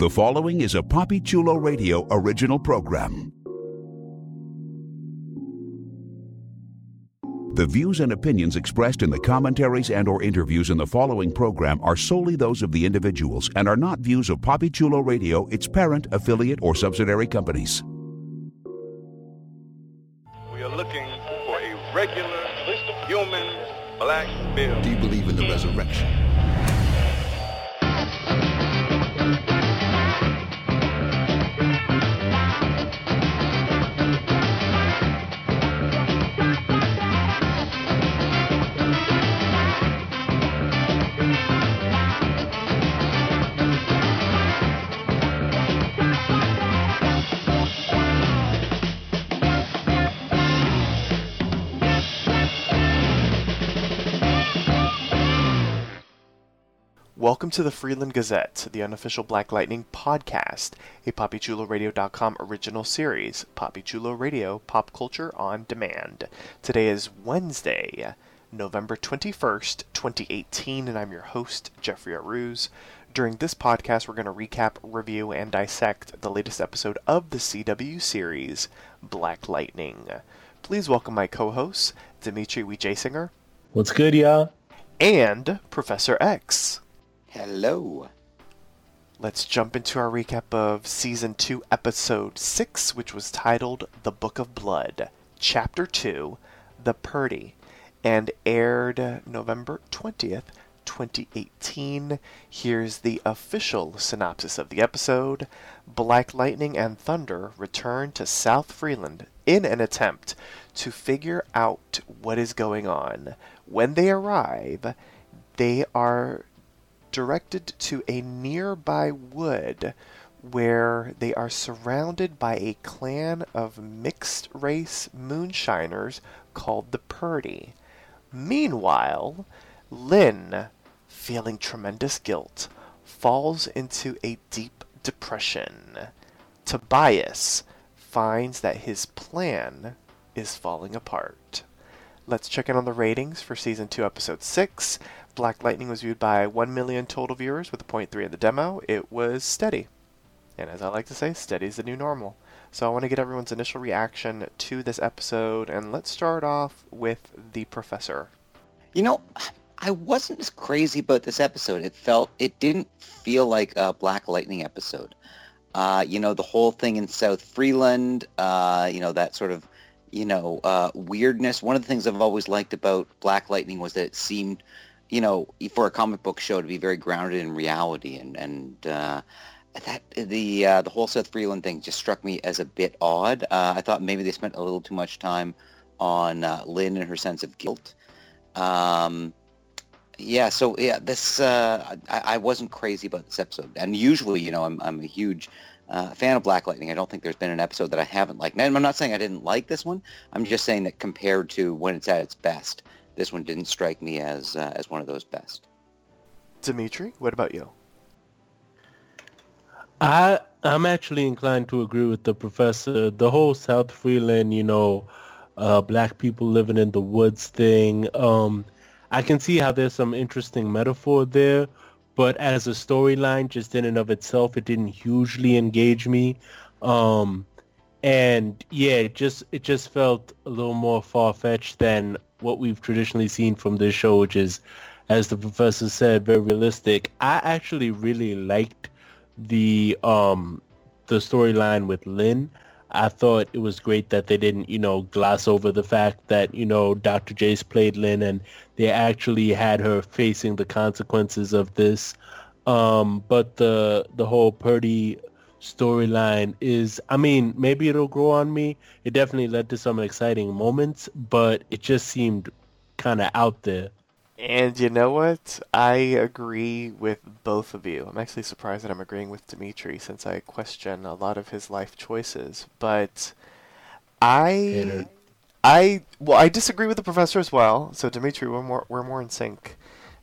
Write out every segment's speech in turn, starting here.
The following is a Poppy Chulo Radio original program. The views and opinions expressed in the commentaries and or interviews in the following program are solely those of the individuals and are not views of Poppy Chulo Radio, its parent, affiliate, or subsidiary companies. We are looking for a regular, human, black male. Do you believe in the resurrection? Welcome to the Freeland Gazette, the unofficial Black Lightning podcast, a PoppyChuloRadio.com original series. Poppy Chulo Radio, pop culture on demand. Today is Wednesday, November 21st, 2018, and I'm your host, Jeffrey Aruz. During this podcast, we're going to recap, review, and dissect the latest episode of the CW series, Black Lightning. Please welcome my co hosts, Dimitri Wiejasinger What's good, y'all? and Professor X. Hello. Let's jump into our recap of Season 2, Episode 6, which was titled The Book of Blood, Chapter 2, The Perdi, and aired November 20th, 2018. Here's the official synopsis of the episode Black Lightning and Thunder return to South Freeland in an attempt to figure out what is going on. When they arrive, they are directed to a nearby wood where they are surrounded by a clan of mixed race moonshiners called the Perdi. Meanwhile, Lynn, feeling tremendous guilt, falls into a deep depression. Tobias finds that his plan is falling apart. Let's check in on the ratings for season 2, episode 6. Black Lightning was viewed by 1 million total viewers with a 0.3 in the demo. It was steady. And as I like to say, steady is the new normal. So I want to get everyone's initial reaction to this episode, and let's start off with the professor. You know, I wasn't as crazy about this episode. It felt, it didn't feel like a Black Lightning episode. Uh, you know, the whole thing in South Freeland, uh, you know, that sort of, you know, uh, weirdness. One of the things I've always liked about Black Lightning was that it seemed, you know, for a comic book show to be very grounded in reality, and and uh, that the uh, the whole South Freeland thing just struck me as a bit odd. Uh, I thought maybe they spent a little too much time on uh, Lynn and her sense of guilt. Um, yeah, so yeah, this uh, I, I wasn't crazy about this episode, and usually, you know, I'm I'm a huge uh, fan of Black Lightning. I don't think there's been an episode that I haven't liked. And I'm not saying I didn't like this one. I'm just saying that compared to when it's at its best, this one didn't strike me as uh, as one of those best. Dimitri, what about you? I I'm actually inclined to agree with the professor. The whole South Freeland, you know, uh, black people living in the woods thing. Um, I can see how there's some interesting metaphor there, but as a storyline, just in and of itself, it didn't hugely engage me. Um, and yeah, it just it just felt a little more far fetched than what we've traditionally seen from this show, which is, as the professor said, very realistic. I actually really liked the um the storyline with Lynn. I thought it was great that they didn't, you know, gloss over the fact that, you know, Dr. Jace played Lynn and they actually had her facing the consequences of this. Um, but the the whole Perdi storyline is I mean, maybe it'll grow on me. It definitely led to some exciting moments, but it just seemed kind of out there. And you know what? I agree with both of you. I'm actually surprised that I'm agreeing with Dimitri since I question a lot of his life choices. But I, Hater. I, well, I disagree with the professor as well. So Dimitri, we're more we're more in sync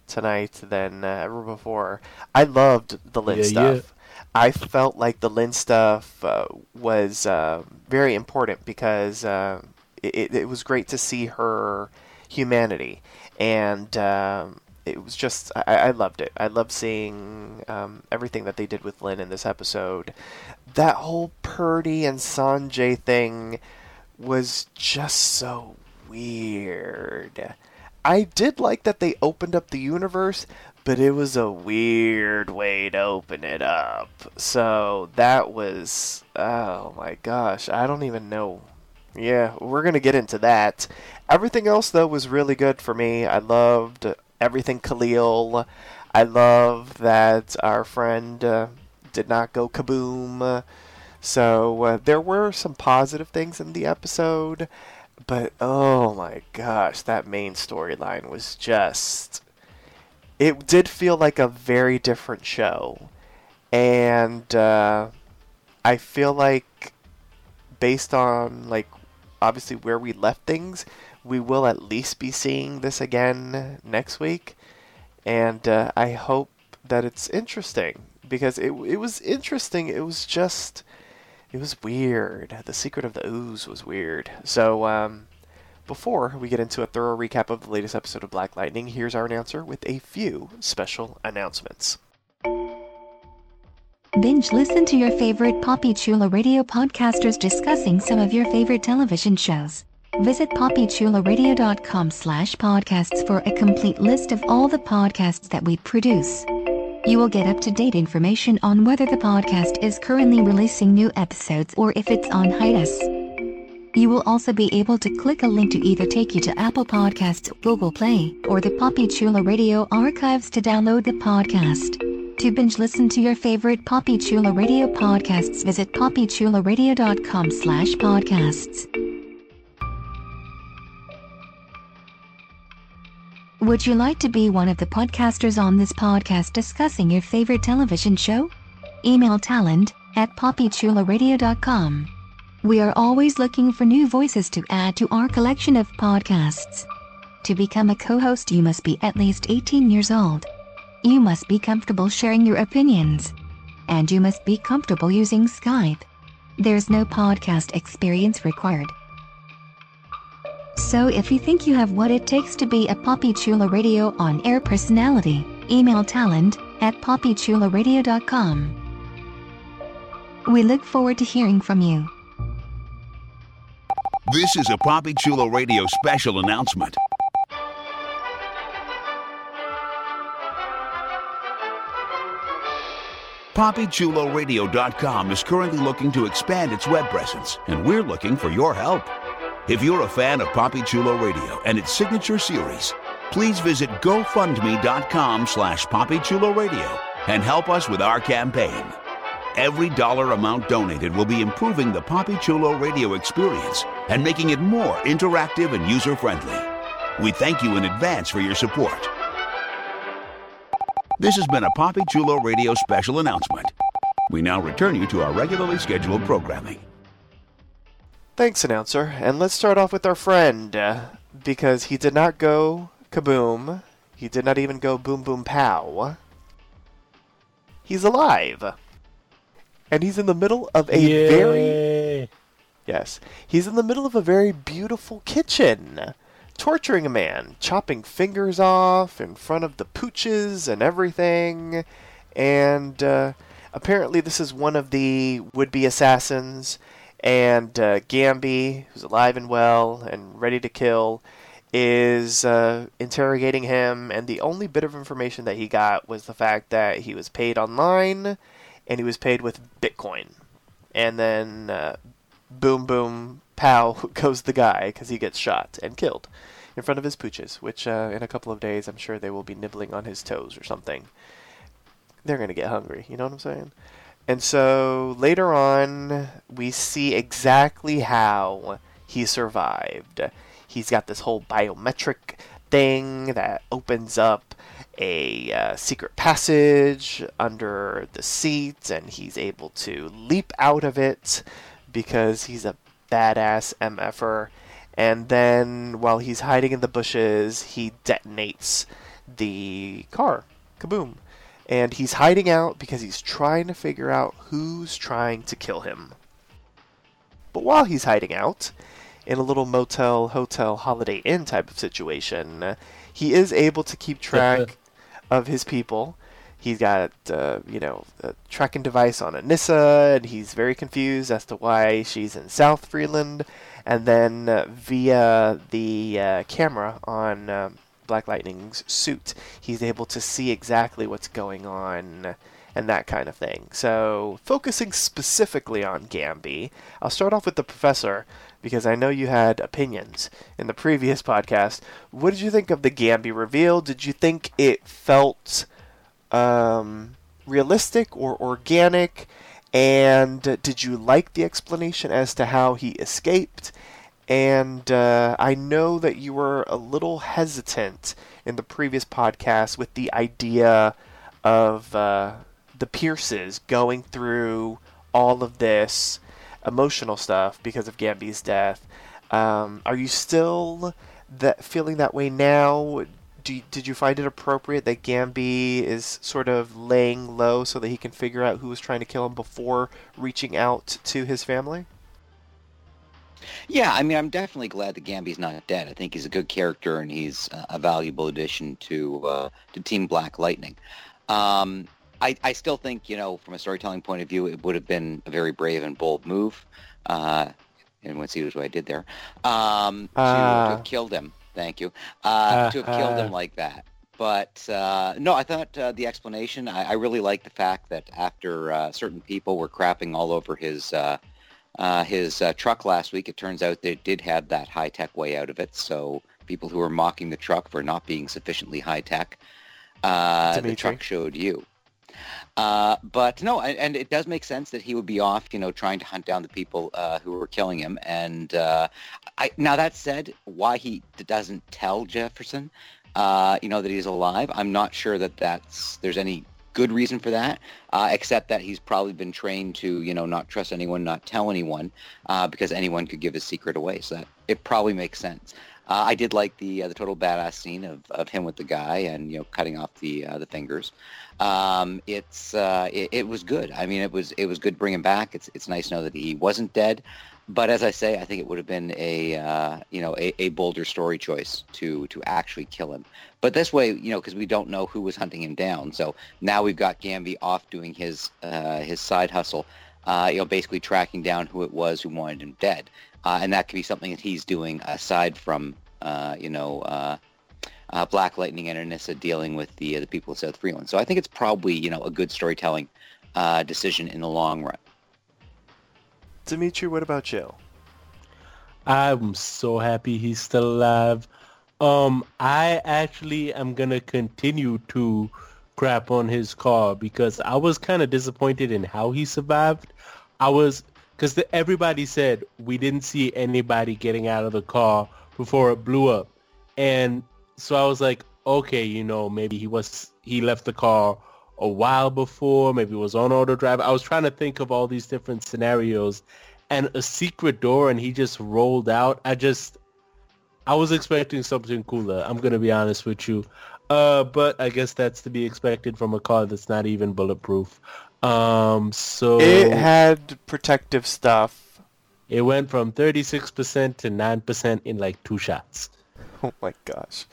tonight than uh, ever before. I loved the Lynn Yeah, stuff. I felt like the Lynn stuff uh, was uh, very important because uh, it, it was great to see her humanity and um, it was just I, I loved it. I loved seeing um, everything that they did with Lynn in this episode. That whole Perdi and Sanjay thing was just so weird. I did like that they opened up the universe, but it was a weird way to open it up. So that was oh my gosh, I don't even know. Yeah, we're gonna get into that. Everything else though was really good for me. I loved everything Khalil. I love that our friend uh, did not go kaboom. So uh, there were some positive things in the episode, but oh my gosh, that main storyline was just. It did feel like a very different show. And uh, I feel like, based on, like, obviously where we left things, we will at least be seeing this again next week. And uh, I hope that it's interesting because it, it was interesting. It was just it was weird. The secret of the ooze was weird. So, um, before we get into a thorough recap of the latest episode of Black Lightning, here's our announcer with a few special announcements. Binge listen to your favorite Poppy Chulo radio podcasters discussing some of your favorite television shows. Visit poppychuloradio.com slash podcasts for a complete list of all the podcasts that we produce. You will get up-to-date information on whether the podcast is currently releasing new episodes or if it's on hiatus. You will also be able to click a link to either take you to Apple Podcasts, Google Play, or the Poppy Chulo Radio archives to download the podcast. To binge listen to your favorite Poppy Chulo Radio podcasts, visit poppychuloradio.com slash podcasts. Would you like to be one of the podcasters on this podcast discussing your favorite television show? Email talent at poppychuloradio.com. We are always looking for new voices to add to our collection of podcasts. To become a co-host you must be at least 18 years old. You must be comfortable sharing your opinions. And you must be comfortable using Skype. There's no podcast experience required. So if you think you have what it takes to be a Poppy Chulo Radio on-air personality, email talent at poppychuloradio.com. We look forward to hearing from you. This is a Poppy Chulo Radio special announcement. PoppyChuloRadio.com is currently looking to expand its web presence, and we're looking for your help. If you're a fan of Poppy Chulo Radio and its signature series, please visit GoFundMe.com slash PoppyChuloRadio and help us with our campaign. Every dollar amount donated will be improving the Poppy Chulo radio experience and making it more interactive and user-friendly. We thank you in advance for your support. This has been a Poppy Chulo Radio special announcement. We now return you to our regularly scheduled programming. Thanks, announcer. And let's start off with our friend, uh, because he did not go kaboom. He did not even go boom boom pow. He's alive. And he's in the middle of a Yay. very Yes. He's in the middle of a very beautiful kitchen, torturing a man, chopping fingers off in front of the pooches and everything. And uh, apparently, this is one of the would be assassins. And uh, Gambi, who's alive and well and ready to kill, is uh, interrogating him. And the only bit of information that he got was the fact that he was paid online and he was paid with Bitcoin. And then uh, boom, boom, pow goes the guy because he gets shot and killed in front of his pooches, which uh, in a couple of days I'm sure they will be nibbling on his toes or something. They're going to get hungry, you know what I'm saying? And so later on, we see exactly how he survived. He's got this whole biometric thing that opens up a uh, secret passage under the seat, and he's able to leap out of it because he's a badass MFer. And then while he's hiding in the bushes, he detonates the car. Kaboom. And he's hiding out because he's trying to figure out who's trying to kill him. But while he's hiding out, in a little motel, hotel, holiday inn type of situation, he is able to keep track of his people. He's got, uh, you know, a tracking device on Anissa, and he's very confused as to why she's in South Freeland. And then uh, via the uh, camera on um, Black Lightning's suit, he's able to see exactly what's going on and that kind of thing. So, focusing specifically on Gambi, I'll start off with the professor because I know you had opinions in the previous podcast. What did you think of the Gambi reveal? Did you think it felt um, realistic or organic? And did you like the explanation as to how he escaped? And uh, I know that you were a little hesitant in the previous podcast with the idea of uh, the Pierces going through all of this emotional stuff because of Gambi's death. Um, are you still that feeling that way now? You, did you find it appropriate that Gambi is sort of laying low so that he can figure out who was trying to kill him before reaching out to his family? Yeah, I mean, I'm definitely glad that Gambi's not dead. I think he's a good character and he's a valuable addition to uh, to Team Black Lightning. Um, I, I still think, you know, from a storytelling point of view, it would have been a very brave and bold move. Uh, anyone see what I did there? Um, to, uh, to, have killed him. Thank you. Uh, to have killed him like that. But uh, no, I thought uh, the explanation. I, I really like the fact that after uh, certain people were crapping all over his uh, uh, his uh, truck last week, it turns out they did have that high tech way out of it. So people who were mocking the truck for not being sufficiently high tech, the truck showed you. Uh, but no, and it does make sense that he would be off, you know, trying to hunt down the people uh, who were killing him. And uh, I, now that said, why he doesn't tell Jefferson, uh, you know, that he's alive, I'm not sure that that's there's any good reason for that, uh, except that he's probably been trained to, you know, not trust anyone, not tell anyone, because anyone could give his secret away. So that it probably makes sense. Uh, I did like the uh, the total badass scene of, of him with the guy and you know cutting off the uh, the fingers. Um, it's uh, it, it, was good. I mean, it was it was good to bring him back. It's it's nice to know that he wasn't dead. But as I say, I think it would have been a uh, you know a, a, bolder story choice to to actually kill him. But this way, you know, because we don't know who was hunting him down. So now we've got Gambi off doing his uh, his side hustle. you know, basically tracking down who it was who wanted him dead uh, and that could be something that he's doing aside from uh, you know uh, uh Black Lightning and Anissa dealing with the uh, the people of South Freeland. So I think it's probably you know a good storytelling uh, decision in the long run. Dimitri, what about you? I'm so happy he's still alive. Um, I actually am gonna continue to crap on his car because I was kind of disappointed in how he survived. I was because everybody said we didn't see anybody getting out of the car before it blew up, and so I was like, okay, you know, maybe he was he left the car a while before, maybe it was on auto drive. I was trying to think of all these different scenarios, and a secret door, and he just rolled out. I just I was expecting something cooler. I'm gonna be honest with you. Uh, but I guess that's to be expected from a car that's not even bulletproof. Um, so it had protective stuff. It went from 36% to 9% in like two shots. Oh my gosh.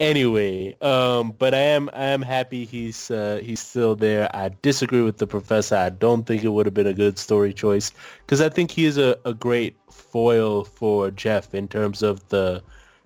Anyway, um, but I am I am happy he's uh, he's still there. I disagree with the professor. I don't think it would have been a good story choice because I think he is a, a great foil for Jeff in terms of the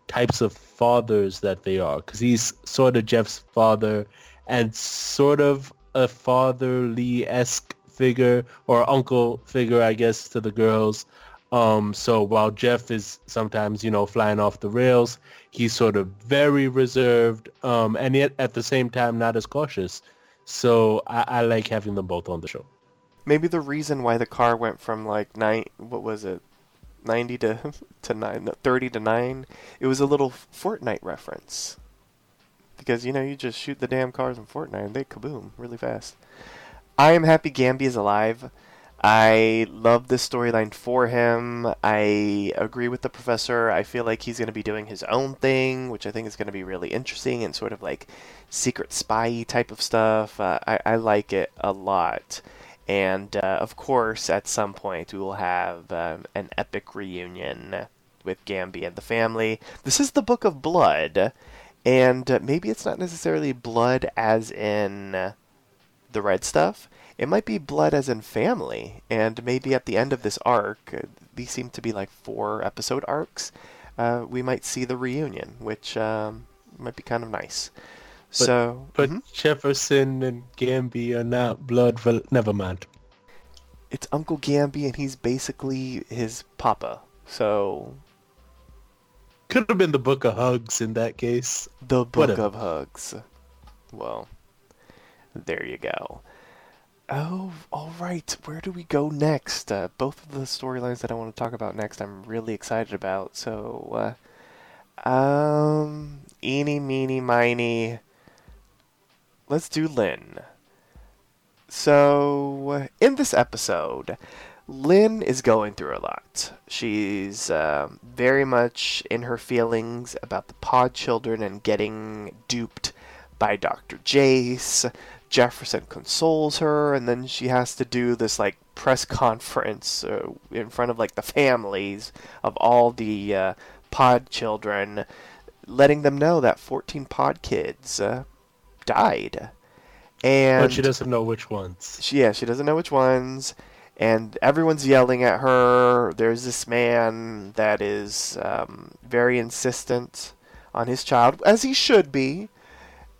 types of fathers that they are because he's sort of Jeff's father and sort of a fatherly-esque figure or uncle figure, I guess, to the girls. Um, so while Jeff is sometimes, you know, flying off the rails, he's sort of very reserved, um, and yet at the same time not as cautious. So I, I like having them both on the show. Maybe the reason why the car went from like nine, what was it, ninety to to nine, thirty to nine, it was a little Fortnite reference because you know you just shoot the damn cars in Fortnite and they kaboom really fast. I am happy Gambi is alive. I love this storyline for him. I agree with the professor. I feel like he's going to be doing his own thing, which I think is going to be really interesting and sort of like secret spy type of stuff. Uh, I, I like it a lot. And uh, of course, at some point, we will have um, an epic reunion with Gambi and the family. This is the Book of Blood, And uh, maybe it's not necessarily blood as in uh, the red stuff. It might be blood as in family. And maybe at the end of this arc, uh, these seem to be like four episode arcs, uh, we might see the reunion, which um, might be kind of nice. But, so, but mhm. Jefferson and Gambi are not blood. Well, never mind. it's Uncle Gambi, and he's basically his papa. So, Could have been the Book of Hugs in that case. the Book Whatever. of Hugs. Well, there you go. Oh, all right. Where do we go next? Uh, both of the storylines that I want to talk about next, I'm really excited about. So, uh, um, eeny, meeny, miny. Let's do Lynn. So, in this episode, Lynn is going through a lot. She's um, very much in her feelings about the pod children and getting duped by Dr. Jace. Jefferson consoles her, and then she has to do this like press conference uh, in front of like the families of all the uh, pod children, letting them know that 14 pod kids uh, died. And but she doesn't know which ones. she, yeah, she doesn't know which ones, and everyone's yelling at her. There's this man that is um, very insistent on his child, as he should be,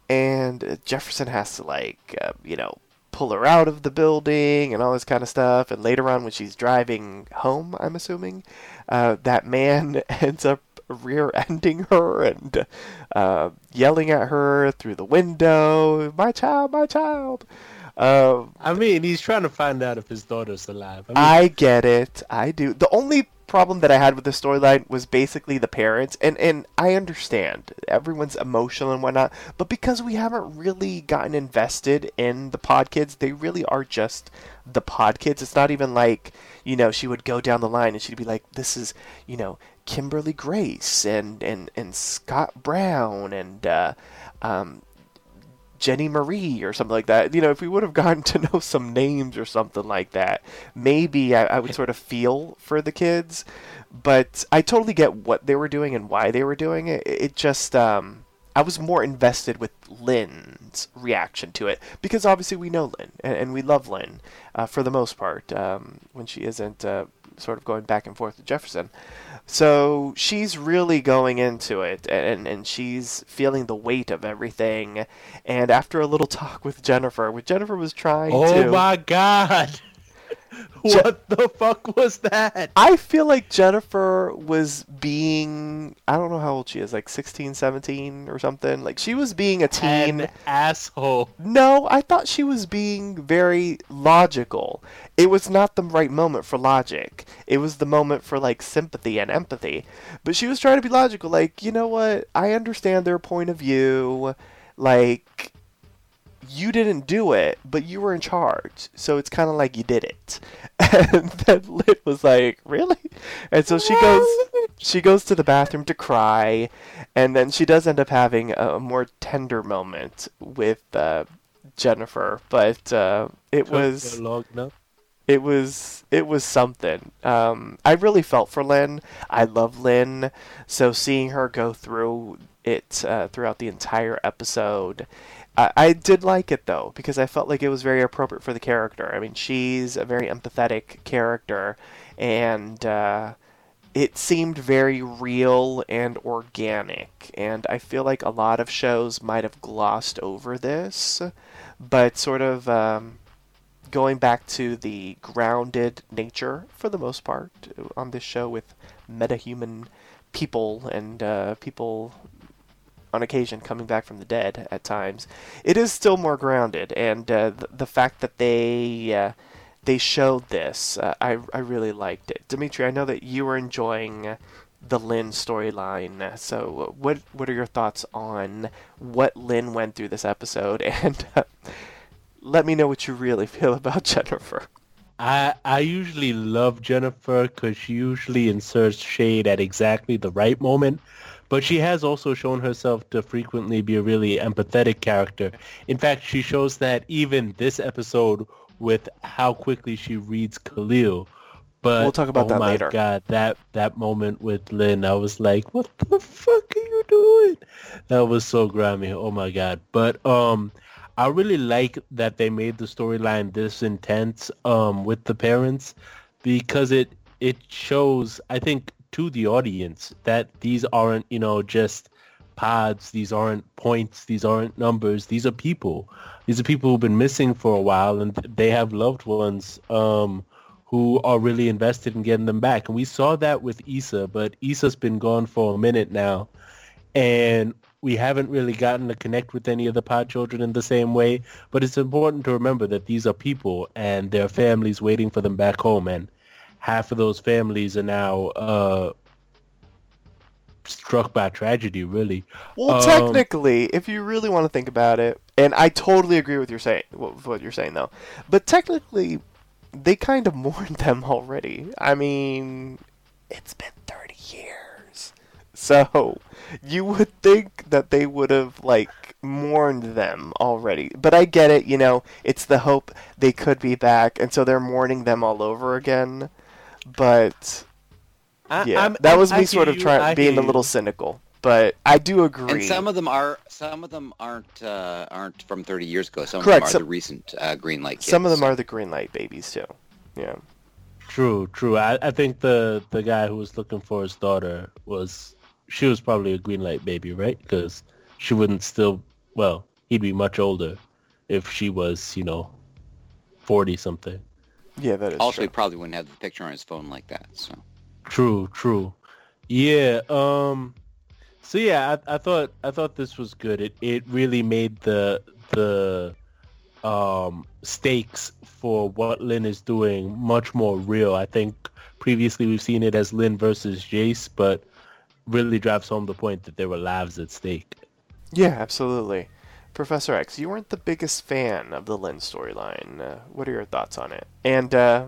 and Jefferson has to like, uh, you know, pull her out of the building and all this kind of stuff. And later on, when she's driving home, I'm assuming, uh, that man ends up rear-ending her and uh, yelling at her through the window, "My child, my child." Uh, I mean, he's trying to find out if his daughter's alive. I mean, I get it. I do. The only problem that I had with the storyline was basically the parents, and and I understand everyone's emotional and whatnot, but because we haven't really gotten invested in the pod kids, they really are just the pod kids. It's not even like you know she would go down the line and she'd be like, "This is you know Kimberly Grace and and and Scott Brown and." Uh, um, Jenny Marie or something like that. You know, if we would have gotten to know some names or something like that, maybe I, I would sort of feel for the kids. But I totally get what they were doing and why they were doing it. It just, um, I was more invested with Lynn's reaction to it because obviously we know Lynn and, and we love Lynn uh, for the most part um, when she isn't uh, sort of going back and forth with Jefferson. So she's really going into it and, and she's feeling the weight of everything. And after a little talk with Jennifer, with Jennifer was trying to oh to. my god! What the fuck was that? I feel like Jennifer was being. I don't know how old she is, like 16, 17 or something. Like she was being a teen. An asshole. No, I thought she was being very logical. It was not the right moment for logic. It was the moment for like sympathy and empathy. But she was trying to be logical, like, you know what? I understand their point of view. Like, you didn't do it, but you were in charge. So it's kind of like you did it. And then Lit was like, really? And so she goes she goes to the bathroom to cry, and then she does end up having a more tender moment with uh, Jennifer, but uh, it was it was it was something. Um, I really felt for Lynn. I love Lynn, so seeing her go through it uh, throughout the entire episode, I, I did like it though because I felt like it was very appropriate for the character. I mean, she's a very empathetic character, and uh, it seemed very real and organic. And I feel like a lot of shows might have glossed over this, but sort of. Um, going back to the grounded nature for the most part on this show with metahuman people and uh, people on occasion coming back from the dead at times. It is still more grounded and uh, the, the fact that they uh, they showed this uh, I, I really liked it. Dimitri i know that you were enjoying the lynn storyline so what what are your thoughts on what lynn went through this episode? And uh, let me know what you really feel about Jennifer. I I usually love Jennifer because she usually inserts shade at exactly the right moment, but she has also shown herself to frequently be a really empathetic character. In fact, she shows that even this episode with how quickly she reads Khalil. But We'll talk about oh that my later. God, that that moment with Lynn, I was like, "What the fuck are you doing?" That was so grimy. Oh my god. But um I really like that they made the storyline this intense um with the parents because it it shows I think to the audience that these aren't, you know, just pods, these aren't points, these aren't numbers, these are people. These are people who've been missing for a while and they have loved ones um who are really invested in getting them back. And we saw that with Issa, but Issa's been gone for a minute now. And we haven't really gotten to connect with any of the pod children in the same way. But it's important to remember that these are people and their families waiting for them back home. And half of those families are now uh, struck by tragedy, really. Well, Um, technically, if you really want to think about it, and I totally agree with your say with what you're saying though, but technically, they kind of mourned them already. I mean, it's been 30 years, so you would think that they would have like mourned them already. But I get it, you know, it's the hope they could be back, and so they're mourning them all over again. But I- yeah, I'm- that was I me sort of trying being a little cynical. But I do agree. And some of them are some of them aren't uh, aren't from 30 years ago. Some Correct, of them are some- the recent uh, green light kids. Some of them are the green light babies too. Yeah. True, true. I, I think the the guy who was looking for his daughter was she was probably a green light baby, right? Because she wouldn't still. Well, he'd be much older if she was, you know, forty something. Yeah, that is Also, he probably wouldn't have the picture on his phone like that. So True, true. Yeah. Um. So yeah, I, I thought I thought this was good. It it really made the the um stakes for what Lynn is doing much more real. I think previously we've seen it as Lynn versus Jace, but really drives home the point that there were lives at stake. Yeah, absolutely. Professor X, you weren't the biggest fan of the Lynn storyline. Uh, what are your thoughts on it? And uh,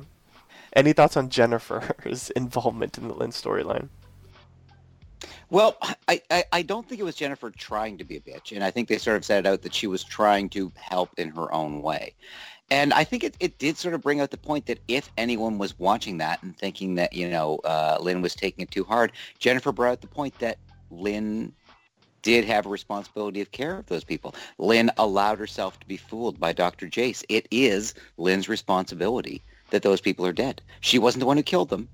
any thoughts on Jennifer's involvement in the Lynn storyline? Well, I, I, I don't think it was Jennifer trying to be a bitch, and I think they sort of set it out that she was trying to help in her own way. And I think it, it did sort of bring out the point that if anyone was watching that and thinking that, you know, uh, Lynn was taking it too hard, Jennifer brought out the point that Lynn did have a responsibility of care of those people. Lynn allowed herself to be fooled by Dr. Jace. It is Lynn's responsibility that those people are dead. She wasn't the one who killed them,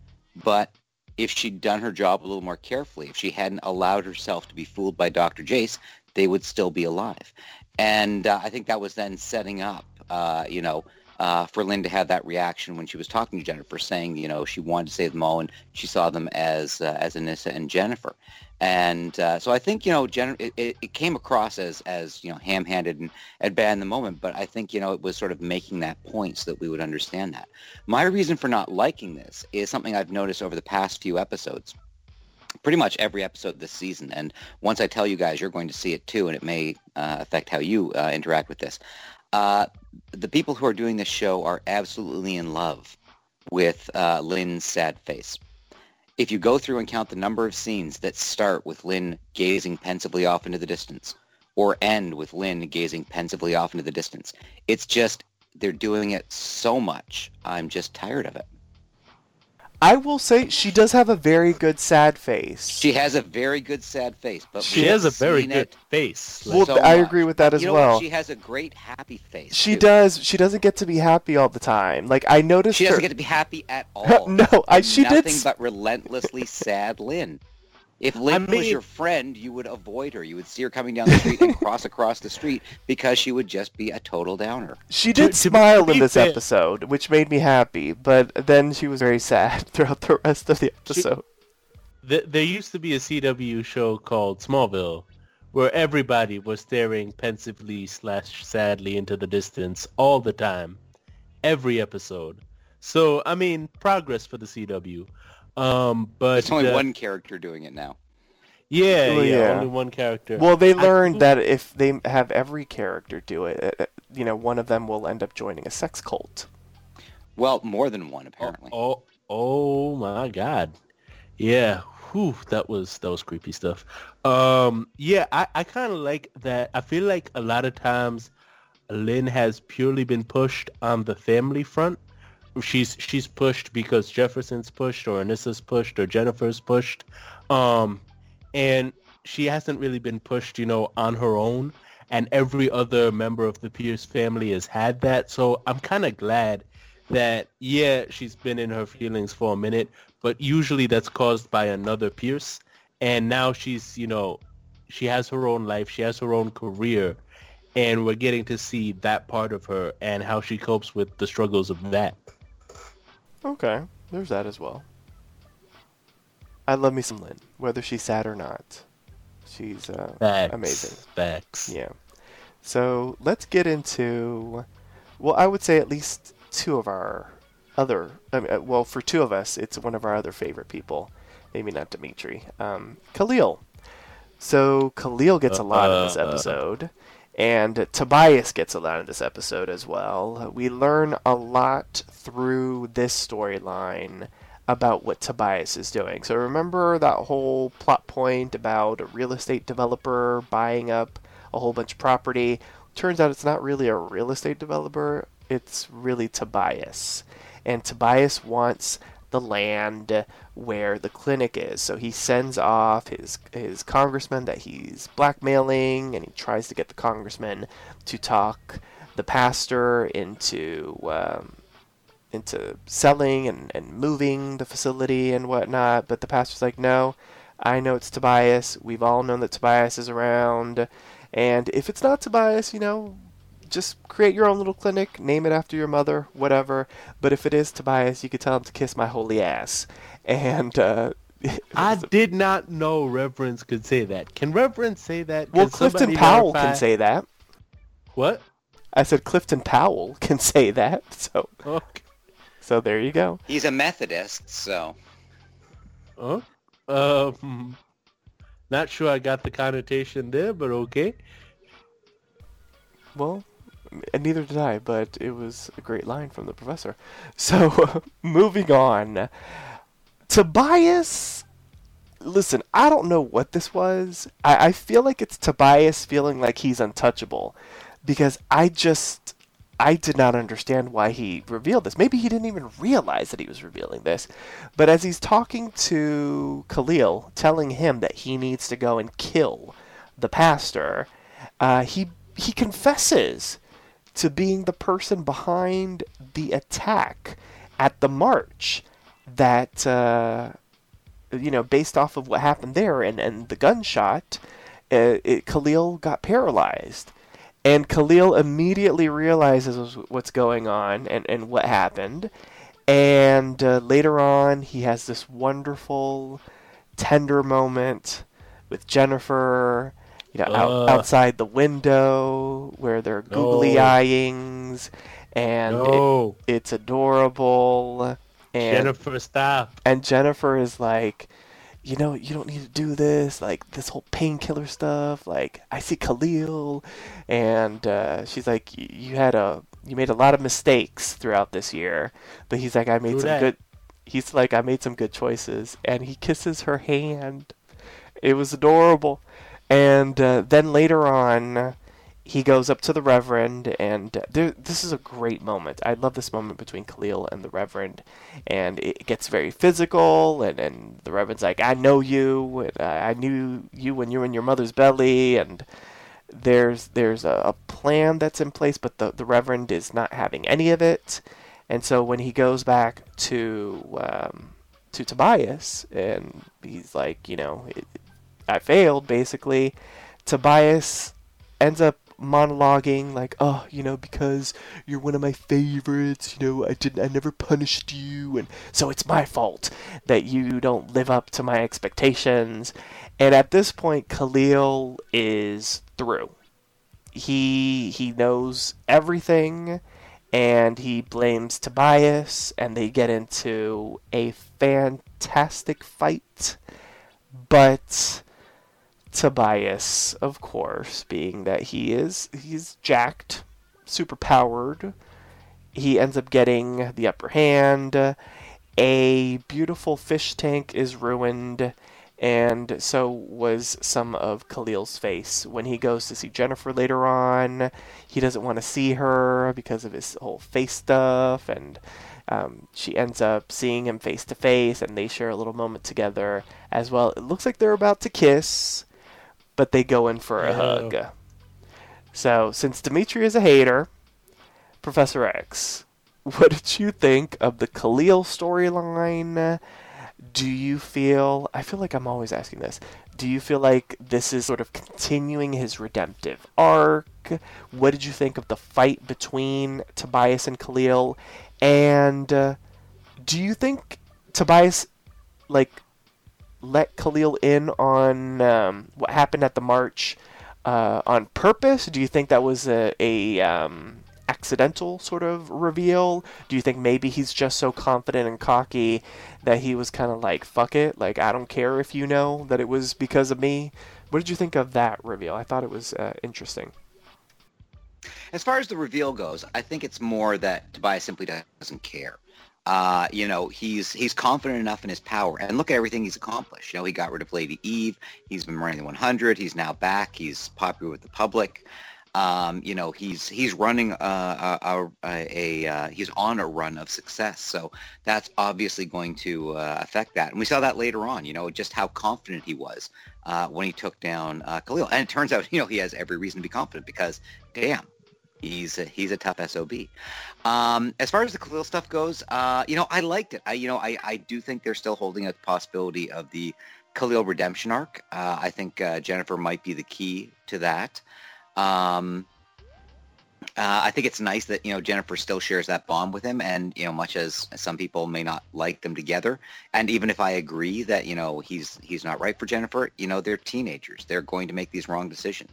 but if she'd done her job a little more carefully, if she hadn't allowed herself to be fooled by Dr. Jace, they would still be alive. And uh, I think that was then setting up, uh, you know, uh, for Lynn to have that reaction when she was talking to Jennifer, saying, you know, she wanted to save them all, and she saw them as uh, as Anissa and Jennifer. And uh, so I think, you know, Jen- it, it came across as, as you know, ham-handed and, and bad in the moment, but I think, you know, it was sort of making that point so that we would understand that. My reason for not liking this is something I've noticed over the past few episodes. Pretty much every episode this season. And once I tell you guys, you're going to see it too, and it may uh, affect how you uh, interact with this. Uh, the people who are doing this show are absolutely in love with uh, Lynn's sad face. If you go through and count the number of scenes that start with Lynn gazing pensively off into the distance or end with Lynn gazing pensively off into the distance, it's just, they're doing it so much. I'm just tired of it. I will say she does have a very good sad face. She has a very good sad face, but She has a very good it face. Well, so I agree with that as you know what? well. She has a great happy face. She too. does. She doesn't get to be happy all the time. Like I noticed She doesn't her. get to be happy at all. No, I- And she did nothing s- but relentlessly sad Lynn. If Lynn was mean- your friend, you would avoid her. You would see her coming down the street and cross across the street because she would just be a total downer. She did to smile to in this fair- episode, which made me happy. But then she was very sad throughout the rest of the episode. Th there used to be a CW show called Smallville, where everybody was staring pensively slash sadly into the distance all the time, every episode. So I mean, progress for the CW. Um, but There's only uh, one character doing it now. Yeah, Well, yeah, yeah. only one character. Well, they learned think- that if they have every character do it, uh, uh, you know, one of them will end up joining a sex cult. Well, more than one apparently. Oh, oh my God. Yeah. Whew, that was that was creepy stuff. Um, yeah, I, I kind of like that. I feel like a lot of times Lynn has purely been pushed on the family front. She's she's pushed because Jefferson's pushed or Anissa's pushed or Jennifer's pushed. Um, and she hasn't really been pushed, you know, on her own. And every other member of the Pierce family has had that. So I'm kind of glad that, yeah, she's been in her feelings for a minute, but usually that's caused by another Pierce. And now she's, you know, she has her own life. She has her own career. And we're getting to see that part of her and how she copes with the struggles of that. Okay, there's that as well. I love me some Lynn, whether she's sad or not. She's uh, Facts. amazing. Facts. Yeah. So let's get into, well, I would say at least two of our other, I mean, uh, well, for two of us, it's one of our other favorite people. Maybe not Dimitri. Um, Khalil. So Khalil gets a lot in this Uh, episode, and Tobias gets a lot in this episode as well. We learn a lot through this storyline about what Tobias is doing. So remember that whole plot point about a real estate developer buying up a whole bunch of property? Turns out it's not really a real estate developer, it's really Tobias. And Tobias wants the land where the clinic is. So he sends off his his congressman that he's blackmailing and he tries to get the congressman to talk the pastor into um, into selling and, and moving the facility and whatnot, but the pastor's like, no, I know it's Tobias. We've all known that Tobias is around. And if it's not Tobias, you know, just create your own little clinic, name it after your mother, whatever. But if it is Tobias, you could tell him to kiss my holy ass. And, uh, I did not know Reverence could say that. Can Reverence say that? well, Can Clifton Powell verify- can say that. What? I said Clifton Powell can say that. So, Okay. so there you go. He's a Methodist, so Huh? Um, not sure I got the connotation there, but okay. Well, and neither did I, but it was a great line from the professor. So, moving on. Tobias. Listen, I don't know what this was. I, I feel like it's Tobias feeling like he's untouchable. Because I just. I did not understand why he revealed this. Maybe he didn't even realize that he was revealing this. But as he's talking to Khalil, telling him that he needs to go and kill the pastor, uh, he he confesses to being the person behind the attack at the march that uh, you know based off of what happened there and, and the gunshot uh, it, Khalil got paralyzed. And Khalil immediately realizes what's going on and, and what happened. And uh, later on he has this wonderful tender moment with Jennifer you know, out, Uh. outside the window where they're googly No. eyeings, and it- it's adorable. And Jennifer, stop. and Jennifer is like, you know, you don't need to do this, like this whole painkiller stuff. Like I see Khalil, and uh, she's like, "Y- you had a, you made a lot of mistakes throughout this year, but he's like, I made True some that. good. He's like, I made some good choices, and he kisses her hand. It was adorable, and uh, then later on. He goes up to the Reverend, and there, this is a great moment. I love this moment between Khalil and the Reverend, and it gets very physical and, and the reverend's like i know you and I, I knew you when you were in your mother's belly and there's there's a, a plan that's in place but the, the reverend is not having any of it and so when he goes back to um, to tobias and he's like you know i failed basically tobias ends up monologuing like oh you know because you're one of my favorites you know i didn't i never punished you and so it's my fault that you don't live up to my expectations. And at this point khalil is through. He he knows everything and he blames tobias and they get into a fantastic fight. But Tobias, of course, being that he is he's jacked, super powered, he ends up getting the upper hand. A beautiful fish tank is ruined, and so was some of Khalil's face. When he goes to see Jennifer later on, he doesn't want to see her because of his whole face stuff, and um, she ends up seeing him face to face, and they share a little moment together as well. It looks like they're about to kiss, but they go in for a Yeah. hug. So, since Dimitri is a hater, Professor X, what did you think of the Khalil storyline? Do you feel. I feel like I'm always asking this. Do you feel like this is sort of continuing his redemptive arc? What did you think of the fight between Tobias and Khalil? And uh, do you think Tobias, like, let Khalil in on um, what happened at the march uh, on purpose? Do you think that was a, a um, accidental sort of reveal? Do you think maybe he's just so confident and cocky that he was kind of like, fuck it, like, I don't care if you know that it was because of me? What did you think of that reveal? I thought it was uh, interesting. As far as the reveal goes, I think it's more that Tobias simply doesn't care. Uh, you know, he's he's confident enough in his power, and look at everything he's accomplished. You know, he got rid of Lady Eve. He's been running the 100. He's now back. He's popular with the public. Um, you know, he's he's running a, a, a, a uh, he's on a run of success. So that's obviously going to uh, affect that, and we saw that later on. You know, just how confident he was uh, when he took down uh, Khalil, and it turns out, you know, he has every reason to be confident because, damn, he's a, he's a tough sob. Um, as far as the Khalil stuff goes, uh, you know, I liked it. I you know, I, I do think they're still holding a possibility of the Khalil redemption arc. Uh, I think uh, Jennifer might be the key to that. Um, uh, I think it's nice that you know Jennifer still shares that bond with him, and you know, much as some people may not like them together, and even if I agree that you know he's he's not right for Jennifer, you know, they're teenagers. They're going to make these wrong decisions.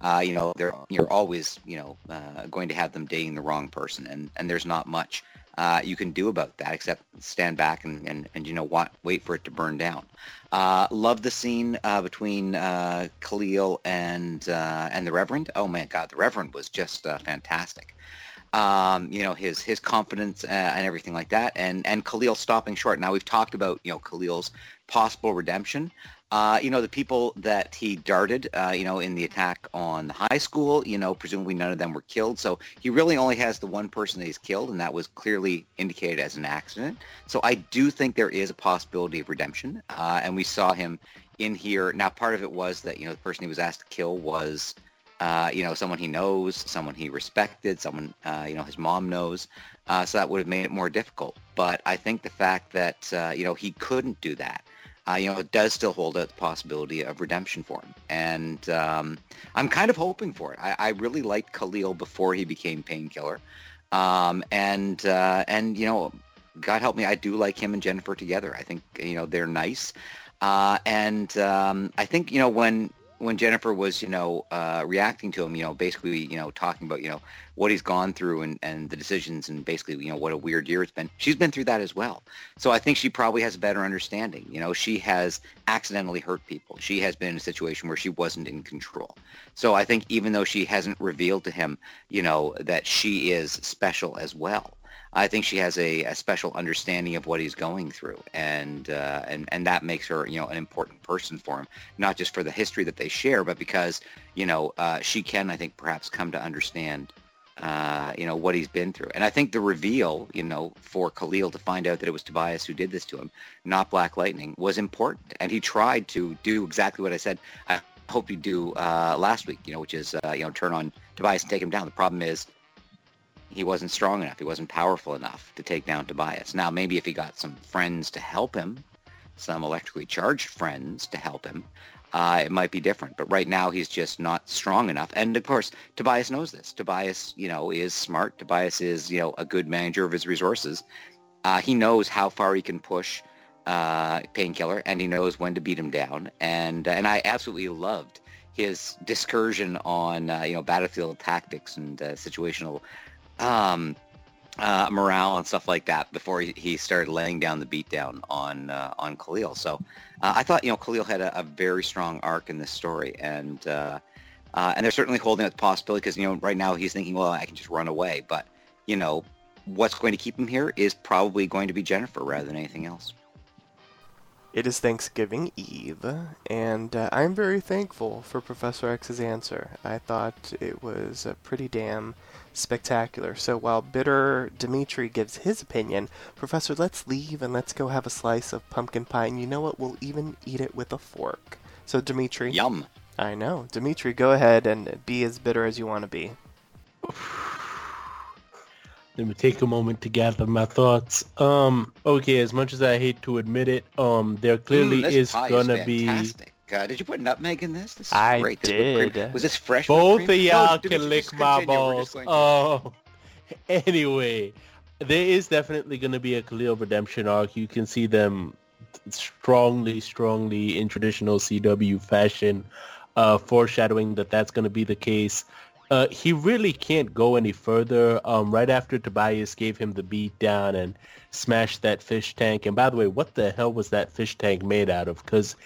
Uh, you know, they're you're always you know uh, going to have them dating the wrong person, and and there's not much uh, you can do about that except stand back and and, and you know what wait for it to burn down. Uh, love the scene uh, between uh, Khalil and uh, and the Reverend. Oh my God, the Reverend was just uh, fantastic. Um, you know his his confidence and everything like that, and and Khalil stopping short. Now we've talked about you know Khalil's possible redemption. Uh, you know the people that he darted, uh, you know, in the attack on the high school. You know, presumably none of them were killed. So he really only has the one person that he's killed, and that was clearly indicated as an accident. So I do think there is a possibility of redemption, uh, and we saw him in here. Now, part of it was that you know the person he was asked to kill was, uh, you know, someone he knows, someone he respected, someone uh, you know his mom knows. Uh, so that would have made it more difficult. But I think the fact that you know he couldn't do that, uh, you know, it does still hold out the possibility of redemption for him. And um, I'm kind of hoping for it. I, I really liked Khalil before he became Painkiller, um, and uh, and you know, God help me, I do like him and Jennifer together. I think you know they're nice, uh, and um, I think you know when when Jennifer was, you know, uh, reacting to him, you know, basically, you know, talking about, you know, what he's gone through and, and the decisions and basically, you know, what a weird year it's been. She's been through that as well. So I think she probably has a better understanding. You know, she has accidentally hurt people. She has been in a situation where she wasn't in control. So I think even though she hasn't revealed to him, you know, that she is special as well, I think she has a, a special understanding of what he's going through, and uh, and and that makes her, you know, an important person for him, not just for the history that they share, but because you know uh, she can, I think, perhaps come to understand, uh, you know, what he's been through. And I think the reveal, you know, for Khalil to find out that it was Tobias who did this to him, not Black Lightning, was important, and he tried to do exactly what I said. I hope he'd do uh, last week, you know, which is uh, you know turn on Tobias and take him down. The problem is he wasn't strong enough. He wasn't powerful enough to take down Tobias. Now, maybe if he got some friends to help him, some electrically charged friends to help him, uh, it might be different. But right now, he's just not strong enough. And of course, Tobias knows this. Tobias, you know, is smart. Tobias is, you know, a good manager of his resources. Uh, he knows how far he can push uh, Painkiller, and he knows when to beat him down. And and I absolutely loved his discursion on, uh, you know, battlefield tactics and uh, situational um, uh, morale and stuff like that before he, he started laying down the beatdown on uh, on Khalil. So uh, I thought you know Khalil had a, a, very strong arc in this story, and uh, uh, and they're certainly holding out the possibility because you know right now he's thinking, well, I can just run away, but you know what's going to keep him here is probably going to be Jennifer rather than anything else. It is Thanksgiving Eve, and uh, I'm very thankful for Professor X's answer. I thought it was pretty damn spectacular. So while bitter Dimitri gives his opinion, Professor, let's leave and let's go have a slice of pumpkin pie. And you know what? We'll even eat it with a fork. So Dimitri, Yum. I know. Dimitri, go ahead and be as bitter as you want to be. Let me take a moment to gather my thoughts. Um, okay, as much as I hate to admit it, um, there clearly Mm, is gonna be fantastic. Uh, did you put nutmeg in this? This is I great. This did. Was this fresh? both whipped of y'all No, can lick just my balls. just to- Oh, anyway, there is definitely going to be a Khalil redemption arc. You can see them strongly, strongly in traditional CW fashion, uh, foreshadowing that that's going to be the case. Uh, he really can't go any further. Um, right after Tobias gave him the beat down and smashed that fish tank. And by the way, what the hell was that fish tank made out of? Because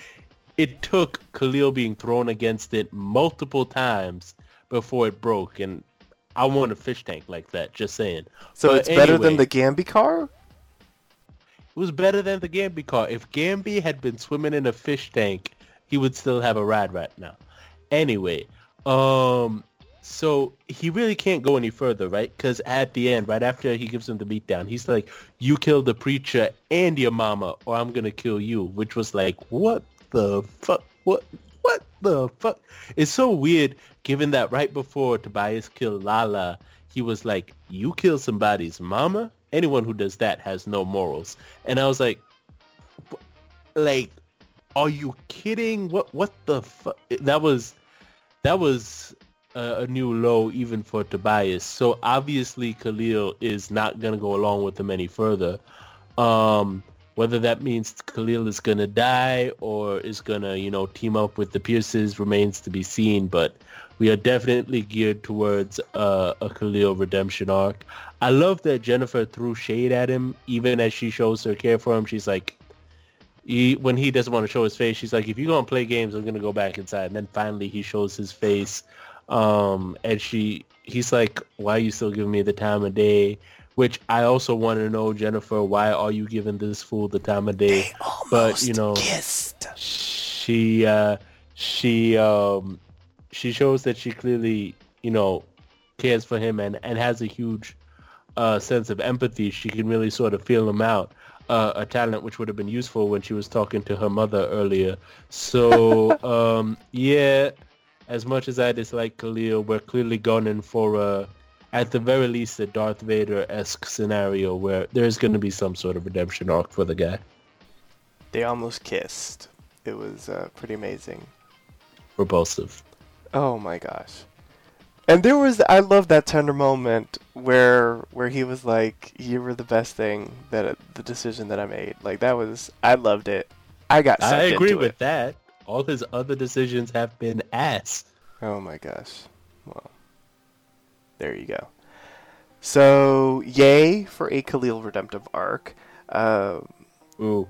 it took Khalil being thrown against it multiple times before it broke. And I want a fish tank like that. Just saying. So But it's better than the Gambi car? It was better than the Gambi car. If Gambi had been swimming in a fish tank, he would still have a ride right now. Anyway, um, so he really can't go any further, right? Because at the end, right after he gives him the beatdown, he's like, "You killed the preacher and your mama, or I'm gonna kill you." Which was like, what the fuck? What? What the fuck? It's so weird, given that right before Tobias killed Lala, he was like, "You kill somebody's mama." Anyone who does that has no morals. And I was like, like, are you kidding? What? What the fuck? That was, that was a, new low even for Tobias. So obviously Khalil is not gonna go along with him any further. Um, whether that means Khalil is gonna die or is gonna, you know, team up with the Pierces remains to be seen. But we are definitely geared towards uh, a Khalil redemption arc. I love that Jennifer threw shade at him, even as she shows her care for him. She's like, he, when he doesn't want to show his face, she's like, if you're going to play games, I'm going to go back inside. And then finally he shows his face. Um, and she, he's like, why are you still giving me the time of day? Which I also want to know, Jennifer, why are you giving this fool the time of day? but, you know, kissed. she, uh, she, um, she shows that she clearly, you know, cares for him and, and has a huge uh, sense of empathy. She can really sort of feel him out. Uh, a talent which would have been useful when she was talking to her mother earlier. So um, yeah, as much as I dislike Khalil, we're clearly gunning for a, at the very least, a Darth Vader-esque scenario where there's going to be some sort of redemption arc for the guy. They almost kissed. It was uh, pretty amazing. Repulsive. Oh my gosh. And there was I love that tender moment where where he was like, "You were the best thing that the decision that I made." Like that was I loved it. I got. I agree with it. that. All his other decisions have been ass. Oh my gosh. Well, there you go. So, yay for a Khalil redemptive arc. Uh, Ooh.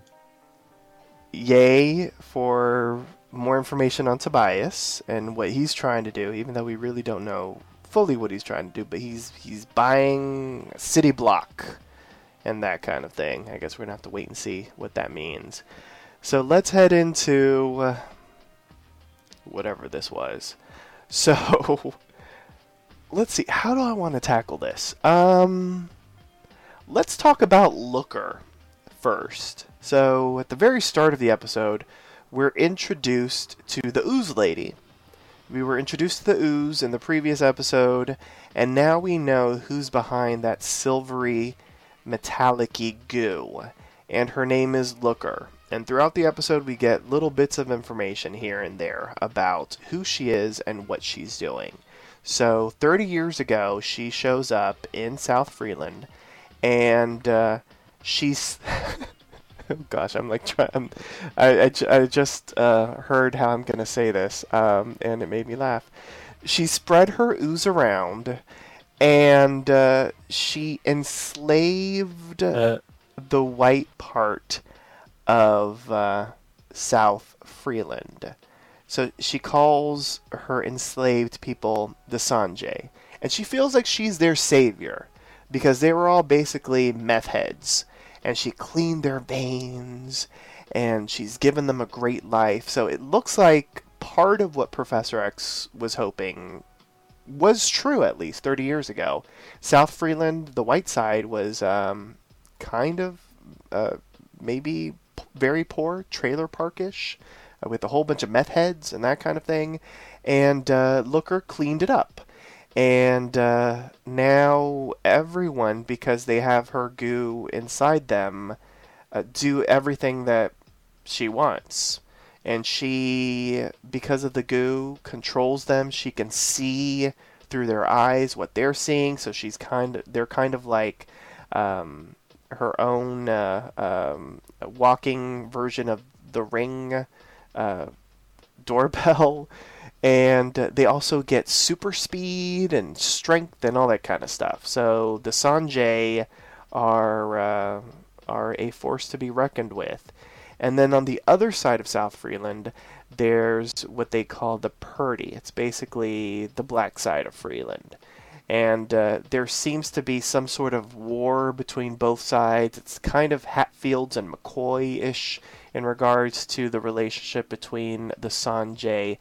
yay for more information on Tobias and what he's trying to do, even though we really don't know fully what he's trying to do, but he's he's buying city block and that kind of thing. I guess we're gonna have to wait and see what that means. So let's head into uh, whatever this was. So let's see. How do I want to tackle this? Um, let's talk about Looker first. So at the very start of the episode, we're introduced to the Ooze Lady. We were introduced to the Ooze in the previous episode, and now we know who's behind that silvery, metallic-y goo. And her name is Looker. And throughout the episode, we get little bits of information here and there about who she is and what she's doing. So, 30 years ago, she shows up in South Freeland, and uh, she's. oh gosh, I'm like trying. I, I, I just uh, heard how I'm gonna say this, um, and it made me laugh. She spread her ooze around, and uh, she enslaved Uh, the white part of uh, South Freeland. So she calls her enslaved people the Sangre. And she feels like she's their savior because they were all basically meth heads. And she cleaned their veins and she's given them a great life. So it looks like part of what Professor X was hoping was true at least 30 years ago. South Freeland, the white side, was um, kind of uh, maybe p- very poor, trailer parkish. Uh, with a whole bunch of meth heads and that kind of thing. And uh, Looker cleaned it up. And uh, now everyone, because they have her goo inside them, uh, do everything that she wants. And she, because of the goo, controls them. She can see through their eyes what they're seeing. So she's kind of, they're kind of like um, her own uh, um, walking version of the ring uh, doorbell. And they also get super speed and strength and all that kind of stuff. So the Sangre are uh, are a force to be reckoned with. And then on the other side of South Freeland, there's what they call the Perdi. It's basically the black side of Freeland. And uh, there seems to be some sort of war between both sides. It's kind of Hatfields and McCoy ish in regards to the relationship between the Sangre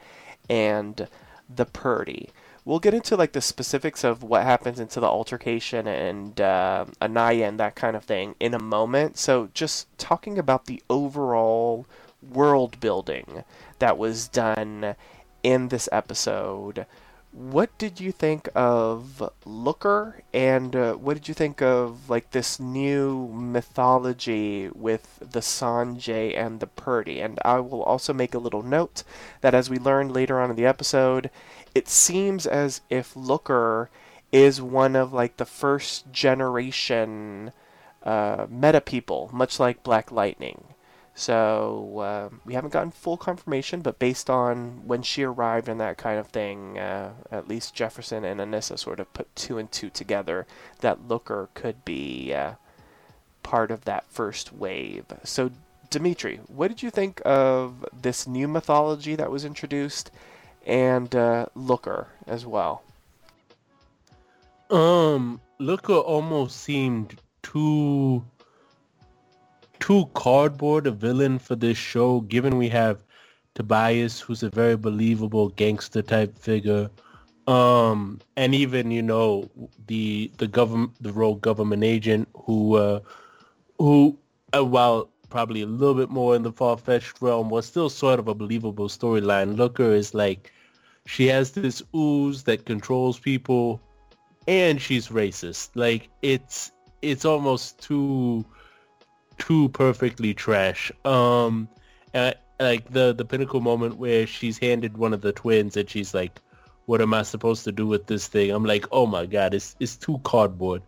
and the Perdi. We'll get into like the specifics of what happens into the altercation and uh, Anaya and that kind of thing in a moment. So just talking about the overall world building that was done in this episode. What did you think of Looker, and uh, what did you think of like this new mythology with the Sangre and the Perdi? And I will also make a little note that as we learned later on in the episode, it seems as if Looker is one of like the first generation uh, meta people, much like Black Lightning. So uh, we haven't gotten full confirmation, but based on when she arrived and that kind of thing, uh, at least Jefferson and Anissa sort of put two and two together that Looker could be uh, part of that first wave. So Dimitri, what did you think of this new mythology that was introduced, and uh, Looker as well? Um, Looker almost seemed too too cardboard a villain for this show, given we have Tobias, who's a very believable gangster type figure, um, and even you know the the government, the rogue government agent who uh, who uh, while probably a little bit more in the far fetched realm was still sort of a believable storyline. Looker is like she has this ooze that controls people, and she's racist. Like it's it's almost too too perfectly trash. Um, and, like the the pinnacle moment where she's handed one of the twins and she's like, "What am I supposed to do with this thing?" I'm like, "Oh my god, it's it's too cardboard."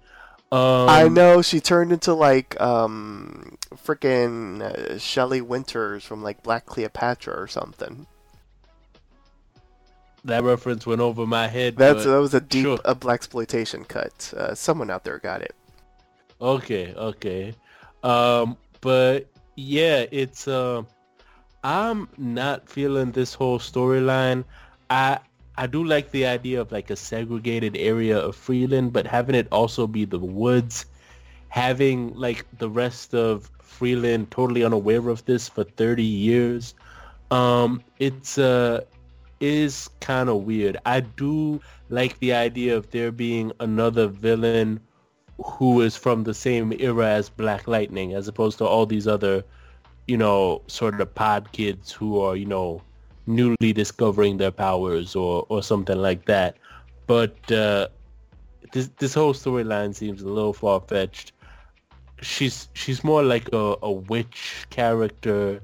Um, I know she turned into like um freaking uh, Shelley Winters from like Black Cleopatra or something. That reference went over my head. That's that was a deep sure. a black exploitation cut. Uh, someone out there got it. Okay, okay. Um, but yeah, it's uh, I'm not feeling this whole storyline. I I do like the idea of like a segregated area of Freeland, but having it also be the woods, having like the rest of Freeland totally unaware of this for 30 years, um, it's uh is kind of weird. I do like the idea of there being another villain who is from the same era as Black Lightning, as opposed to all these other, you know, sort of pod kids who are, you know, newly discovering their powers or, or something like that. But uh, this this whole storyline seems a little far fetched. She's she's more like a, a witch character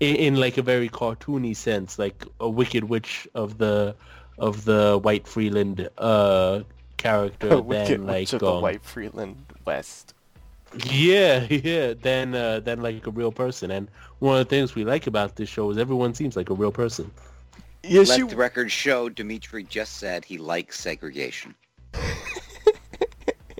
in, in like a very cartoony sense, like a wicked witch of the of the White Freeland uh, character Wicked than Witch like of the um, White Freeland West. yeah, yeah, than uh, than like a real person. And one of the things we like about this show is everyone seems like a real person. Yes, Let you. the record show Dimitri just said he likes segregation.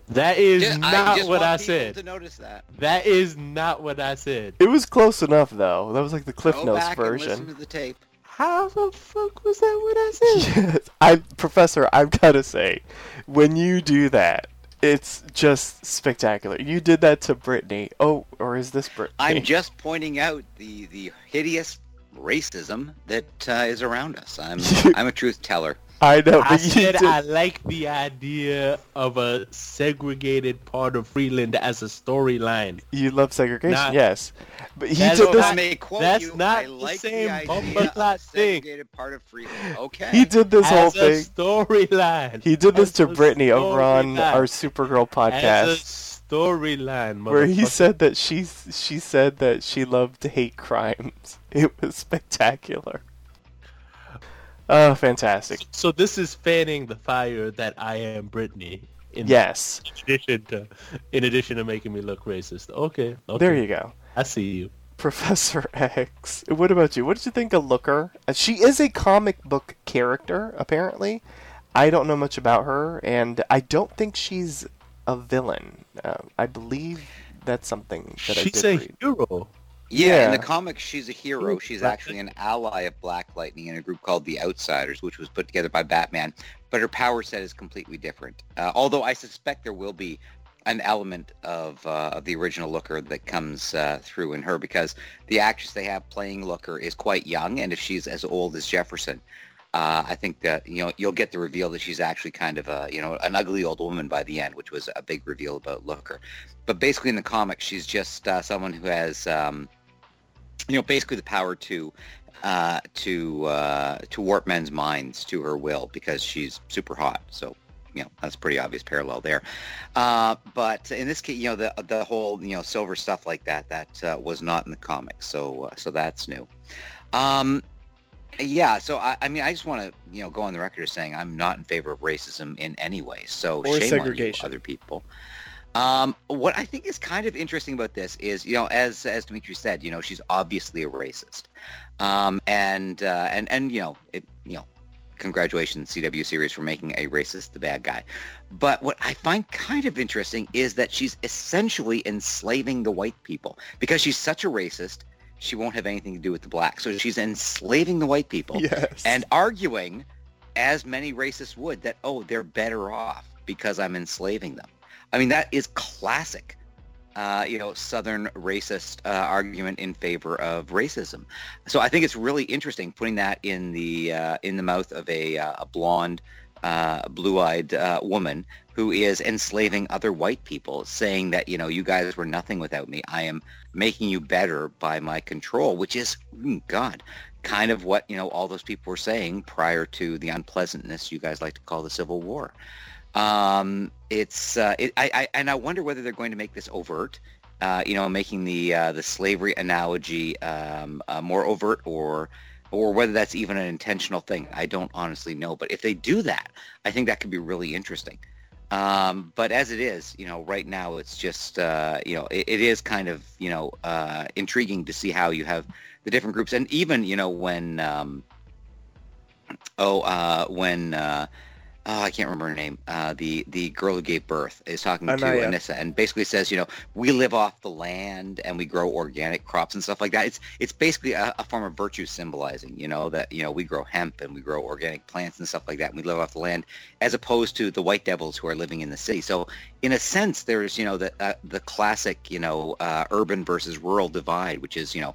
That is Ju- not just what I said. To notice that. That is not what I said. It was close enough though. That was like the Cliff Go Notes back and listen version. to the tape. How the fuck was that what I said? Yes, I, Professor, I've got to say, when you do that, it's just spectacular. You did that to Brittany. Oh, or is this Brittany? I'm just pointing out the the hideous racism that uh, is around us. I'm I'm a truth teller. I know. I you said did- I like the idea of a segregated part of Freeland as a storyline. You love segregation, Not- yes. But he That's did this. I may quote that's you, not I the like same the idea bumper of clock a thing. segregated part of Freeland. Okay. He did this whole as a thing. storyline. He did this As to Brittany over on storyline. our Supergirl As podcast, a storyline, where he said that she she said that she loved hate crimes. It was spectacular. Oh, fantastic! So this is fanning the fire that I am Brittany. In Yes, addition to, in addition to making me look racist. Okay. okay. there you go. I see you. Professor X. What about you? What did you think of Looker? Uh, She is a comic book character, apparently. I don't know much about her, and I don't think she's a villain. Uh, I believe that's something that She's I a did read. hero. Yeah, in the comics, she's a hero. She's actually an ally of Black Lightning in a group called the Outsiders, which was put together by Batman. But her power set is completely different. Uh, although I suspect there will be an element of, uh, of the original Looker that comes uh, through in her because the actress they have playing Looker is quite young, and if she's as old as Jefferson, uh, I think that you know you'll get the reveal that she's actually kind of a you know an ugly old woman by the end, which was a big reveal about Looker. But basically in the comics, she's just uh, someone who has um, you know basically the power to uh, to uh, to warp men's minds to her will because she's super hot. So you know that's a pretty obvious parallel there. Uh, but in this case, you know the the whole you know silver stuff like that that uh, was not in the comics. So uh, so that's new. Um, yeah, so I, I mean, I just want to, you know, go on the record as saying I'm not in favor of racism in any way. So Or shame segregation. on you, other people. Um, what I think is kind of interesting about this is, you know, as as Dimitri said, you know, she's obviously a racist, um, and uh, and and you know, it, you know, congratulations CW series for making a racist the bad guy. But what I find kind of interesting is that she's essentially enslaving the white people because she's such a racist. She won't have anything to do with the blacks, so she's enslaving the white people Yes. and arguing, as many racists would, that oh they're better off because I'm enslaving them. I mean that is classic, uh, you know, Southern racist uh, argument in favor of racism. So I think it's really interesting putting that in the uh, in the mouth of a, uh, a blonde, uh, blue-eyed uh, woman who is enslaving other white people, saying that you know you guys were nothing without me. I am making you better by my control, which is mm, God kind of what you know all those people were saying prior to the unpleasantness you guys like to call the Civil War. Um, it's uh, it, I, I and I wonder whether they're going to make this overt. Uh, you know, making the uh, the slavery analogy um, uh, more overt, or or whether that's even an intentional thing. I don't honestly know. But if they do that, I think that could be really interesting. Um, but as it is, you know, right now it's just, uh, you know, it, it is kind of, you know, uh, intriguing to see how you have the different groups, and even, you know, when, um, oh, uh, when, uh, oh, I can't remember her name, uh, the the girl who gave birth is talking to. Anissa, and basically says, you know, we live off the land and we grow organic crops and stuff like that. It's it's basically a, a form of virtue symbolizing, you know, that you know we grow hemp and we grow organic plants and stuff like that, and we live off the land, as opposed to the white devils who are living in the city. So in a sense, there's you know the uh, the classic you know uh, urban versus rural divide, which is you know,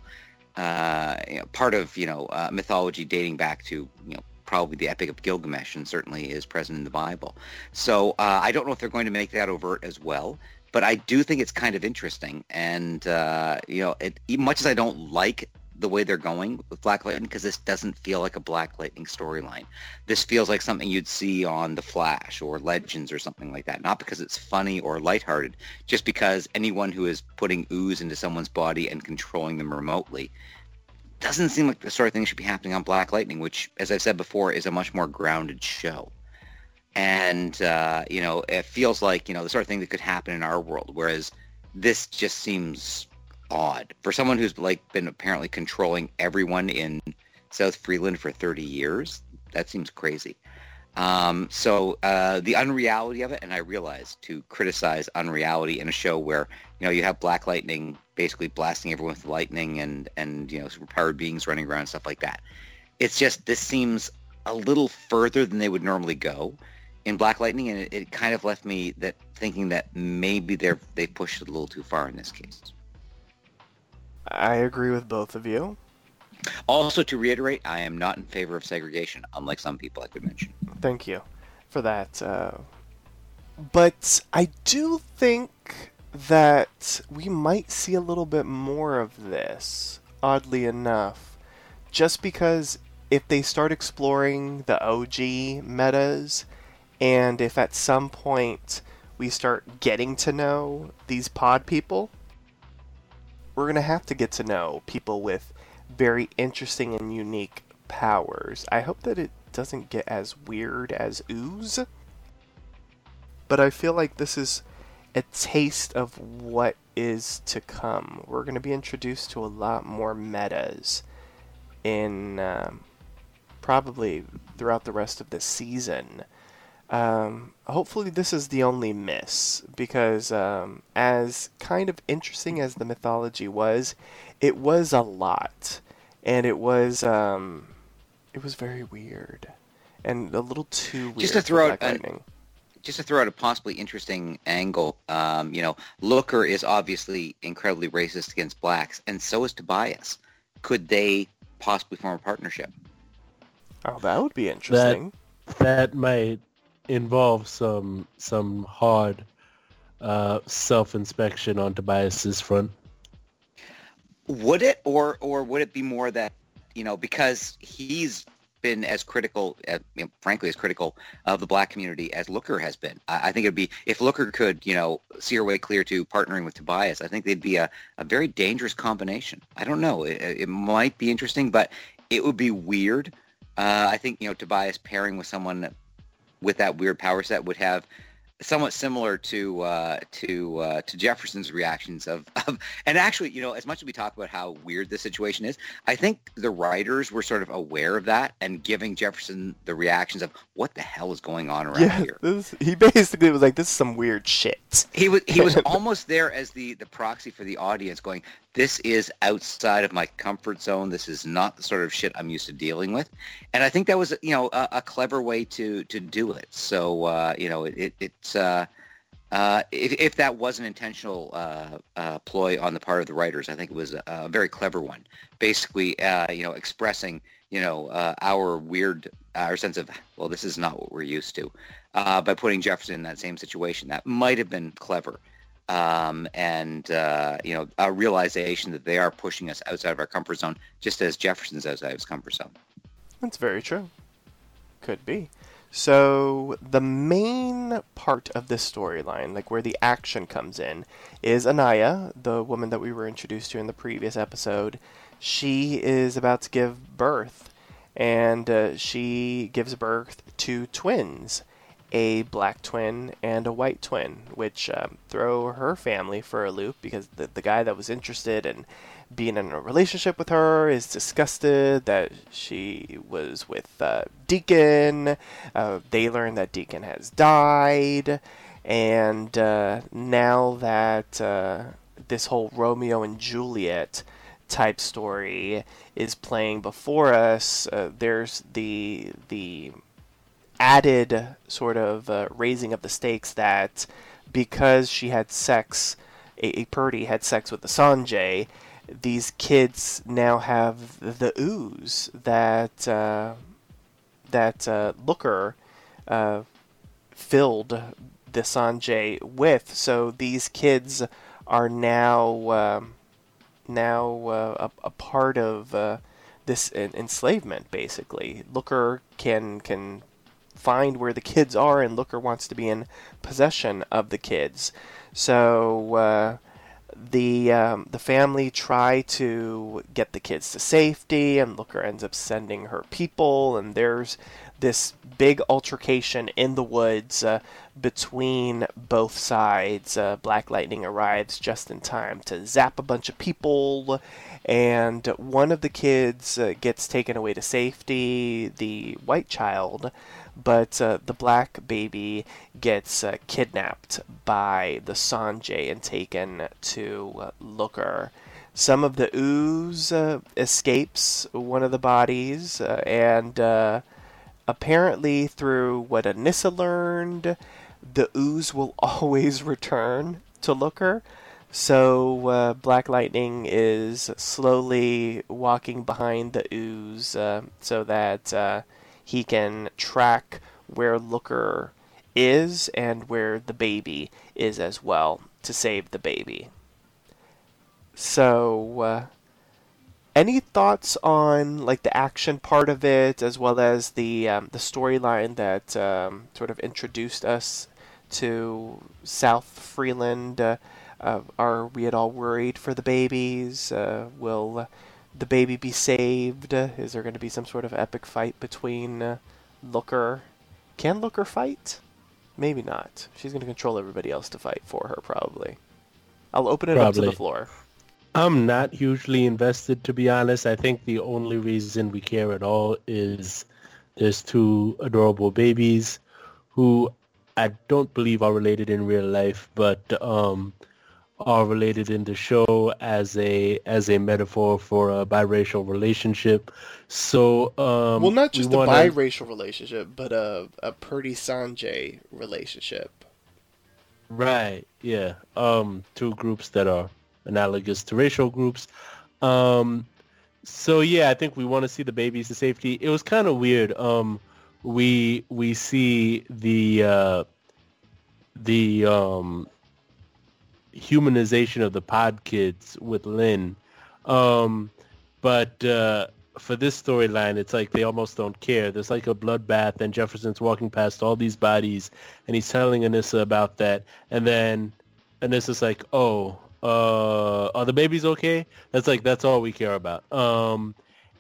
uh, you know part of you know uh, mythology dating back to you know probably the Epic of Gilgamesh, and certainly is present in the Bible. So uh, I don't know if they're going to make that overt as well, but I do think it's kind of interesting. And uh, you know, it, much as I don't like the way they're going with Black Lightning, because this doesn't feel like a Black Lightning storyline. This feels like something you'd see on The Flash or Legends or something like that. Not because it's funny or lighthearted, just because anyone who is putting ooze into someone's body and controlling them remotely doesn't seem like the sort of thing should be happening on Black Lightning, which, as I've said before, is a much more grounded show. And, uh, you know, it feels like, you know, the sort of thing that could happen in our world, whereas this just seems odd. For someone who's, like, been apparently controlling everyone in South Freeland for 30 years, that seems crazy. Um, so uh, the unreality of it, and I realize to criticize unreality in a show where you know you have Black Lightning basically blasting everyone with lightning and and you know superpowered beings running around and stuff like that. It's just this seems a little further than they would normally go in Black Lightning, and it, it kind of left me that thinking that maybe they're they pushed it a little too far in this case. I agree with both of you. Also, to reiterate, I am not in favor of segregation, unlike some people I could mention. Thank you for that. Uh, but I do think that we might see a little bit more of this, oddly enough, just because if they start exploring the OG metas, and if at some point we start getting to know these pod people, we're going to have to get to know people with very interesting and unique powers. I hope that it doesn't get as weird as ooze. But I feel like this is a taste of what is to come. We're going to be introduced to a lot more metas in um, probably throughout the rest of the season. Um, hopefully, this is the only miss because, um, as kind of interesting as the mythology was, it was a lot, and it was um, it was very weird and a little too weird. Just to throw out an, just to throw out a possibly interesting angle, um, you know, Looker is obviously incredibly racist against blacks, and so is Tobias. Could they possibly form a partnership? Oh, that would be interesting. That, that might involve some some hard uh, self inspection on Tobias's front. Would it, or or would it be more that you know because he's been as critical, uh, you know, frankly, as critical of the black community as Looker has been. I, I, think it'd be if Looker could, you know, see her way clear to partnering with Tobias. I think they'd be a, a very dangerous combination. I don't know. It, it might be interesting, but it would be weird. Uh, I think you know Tobias pairing with someone with that weird power set would have somewhat similar to uh, to uh, to Jefferson's reactions of, of and actually you know as much as we talk about how weird this situation is I think the writers were sort of aware of that and giving Jefferson the reactions of what the hell is going on around yeah, here? this, he basically was like this is some weird shit he was he was almost there as the the proxy for the audience going this is outside of my comfort zone. This is not the sort of shit I'm used to dealing with. And I think that was, you know, a, a clever way to, to do it. So, uh, you know, it, it's, uh, uh, if, if that was an intentional uh, uh, ploy on the part of the writers, I think it was a, a very clever one. Basically, uh, you know, expressing, you know, our weird, our sense of, well, this is not what we're used to, by putting Jefferson in that same situation. That might have been clever um, and uh, you know a realization that they are pushing us outside of our comfort zone, just as Jefferson's outside of his comfort zone. That's very true. Could be. So the main part of this storyline, like where the action comes in, is Anaya, the woman that we were introduced to in the previous episode. She is about to give birth, and uh, she gives birth to twins a black twin and a white twin, which um, throw her family for a loop because the, the guy that was interested in being in a relationship with her is disgusted that she was with uh, Deacon. Uh, they learn that Deacon has died, and uh, now that uh, this whole Romeo and Juliet type story is playing before us, uh, there's the the added sort of uh, raising of the stakes that because she had sex, a, a Perdi had sex with the Sangre, these kids now have the ooze that uh, that uh, Looker uh, filled the Sangre with. So these kids are now um, now uh, a, a, part of uh, this enslavement. Basically, Looker can can find where the kids are, and Looker wants to be in possession of the kids. So uh, the um, the family try to get the kids to safety, and Looker ends up sending her people, and there's this big altercation in the woods uh, between both sides. Uh, Black Lightning arrives just in time to zap a bunch of people, and one of the kids uh, gets taken away to safety. The white child but uh, the black baby gets uh, kidnapped by the Sangre and taken to uh, Looker. Some of the ooze escapes one of the bodies, and apparently, through what Anissa learned, the ooze will always return to Looker. So uh, Black Lightning is slowly walking behind the ooze uh, so that uh, he can track where Looker is and where the baby is as well to save the baby. So, uh, any thoughts on like the action part of it, as well as the um, the storyline that um, sort of introduced us to South Freeland? Uh, uh, are we at all worried for the babies? Uh, will the baby be saved? Is there going to be some sort of epic fight between uh, Looker? Can Looker fight? Maybe not. She's going to control everybody else to fight for her, probably. I'll open it up to the floor. I'm not hugely invested, to be honest. I think the only reason we care at all is there's two adorable babies who I don't believe are related in real life, but um, are related in the show as a as a metaphor for a biracial relationship. So um, well, not we just wanna- a biracial relationship, but a a Perdi Sangre relationship. Right. Yeah. Um, two groups that are analogous to racial groups. Um, so yeah, I think we want to see the babies to safety. It was kind of weird. Um, we we see the uh, the um, humanization of the pod kids with Lynn. Um, but uh, for this storyline, it's like they almost don't care. There's like a bloodbath, and Jefferson's walking past all these bodies, and he's telling Anissa about that, and then Anissa's like, "Oh, uh, are the babies okay?" That's like that's all we care about. Um,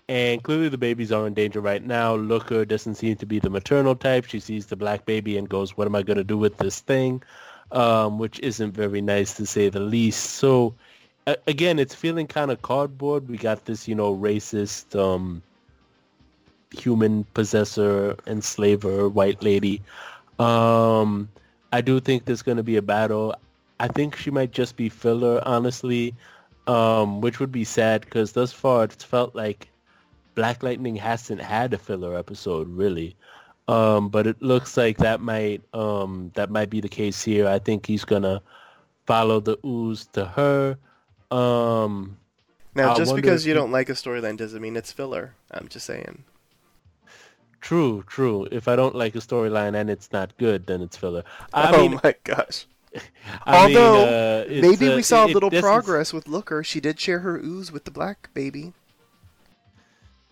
and clearly the babies are in danger right now. Looker doesn't seem to be the maternal type. She sees the black baby and goes, "What am I going to do with this thing?" Um, which isn't very nice to say the least. So a- again, it's feeling kind of cardboard. We got this, you know, racist um, human possessor, enslaver, white lady. Um, I do think there's going to be a battle. I think she might just be filler, honestly, um, which would be sad because thus far it's felt like Black Lightning hasn't had a filler episode, really. Um, but it looks like that might um, that might be the case here. I think he's gonna follow the ooze to her. Um, Now, I just because you he- don't like a storyline doesn't mean it's filler. I'm just saying. true, true. If I don't like a storyline and it's not good, then it's filler. I oh mean, my gosh. I mean, Although uh, maybe uh, we saw a little is- progress with Looker. She did share her ooze with the black baby.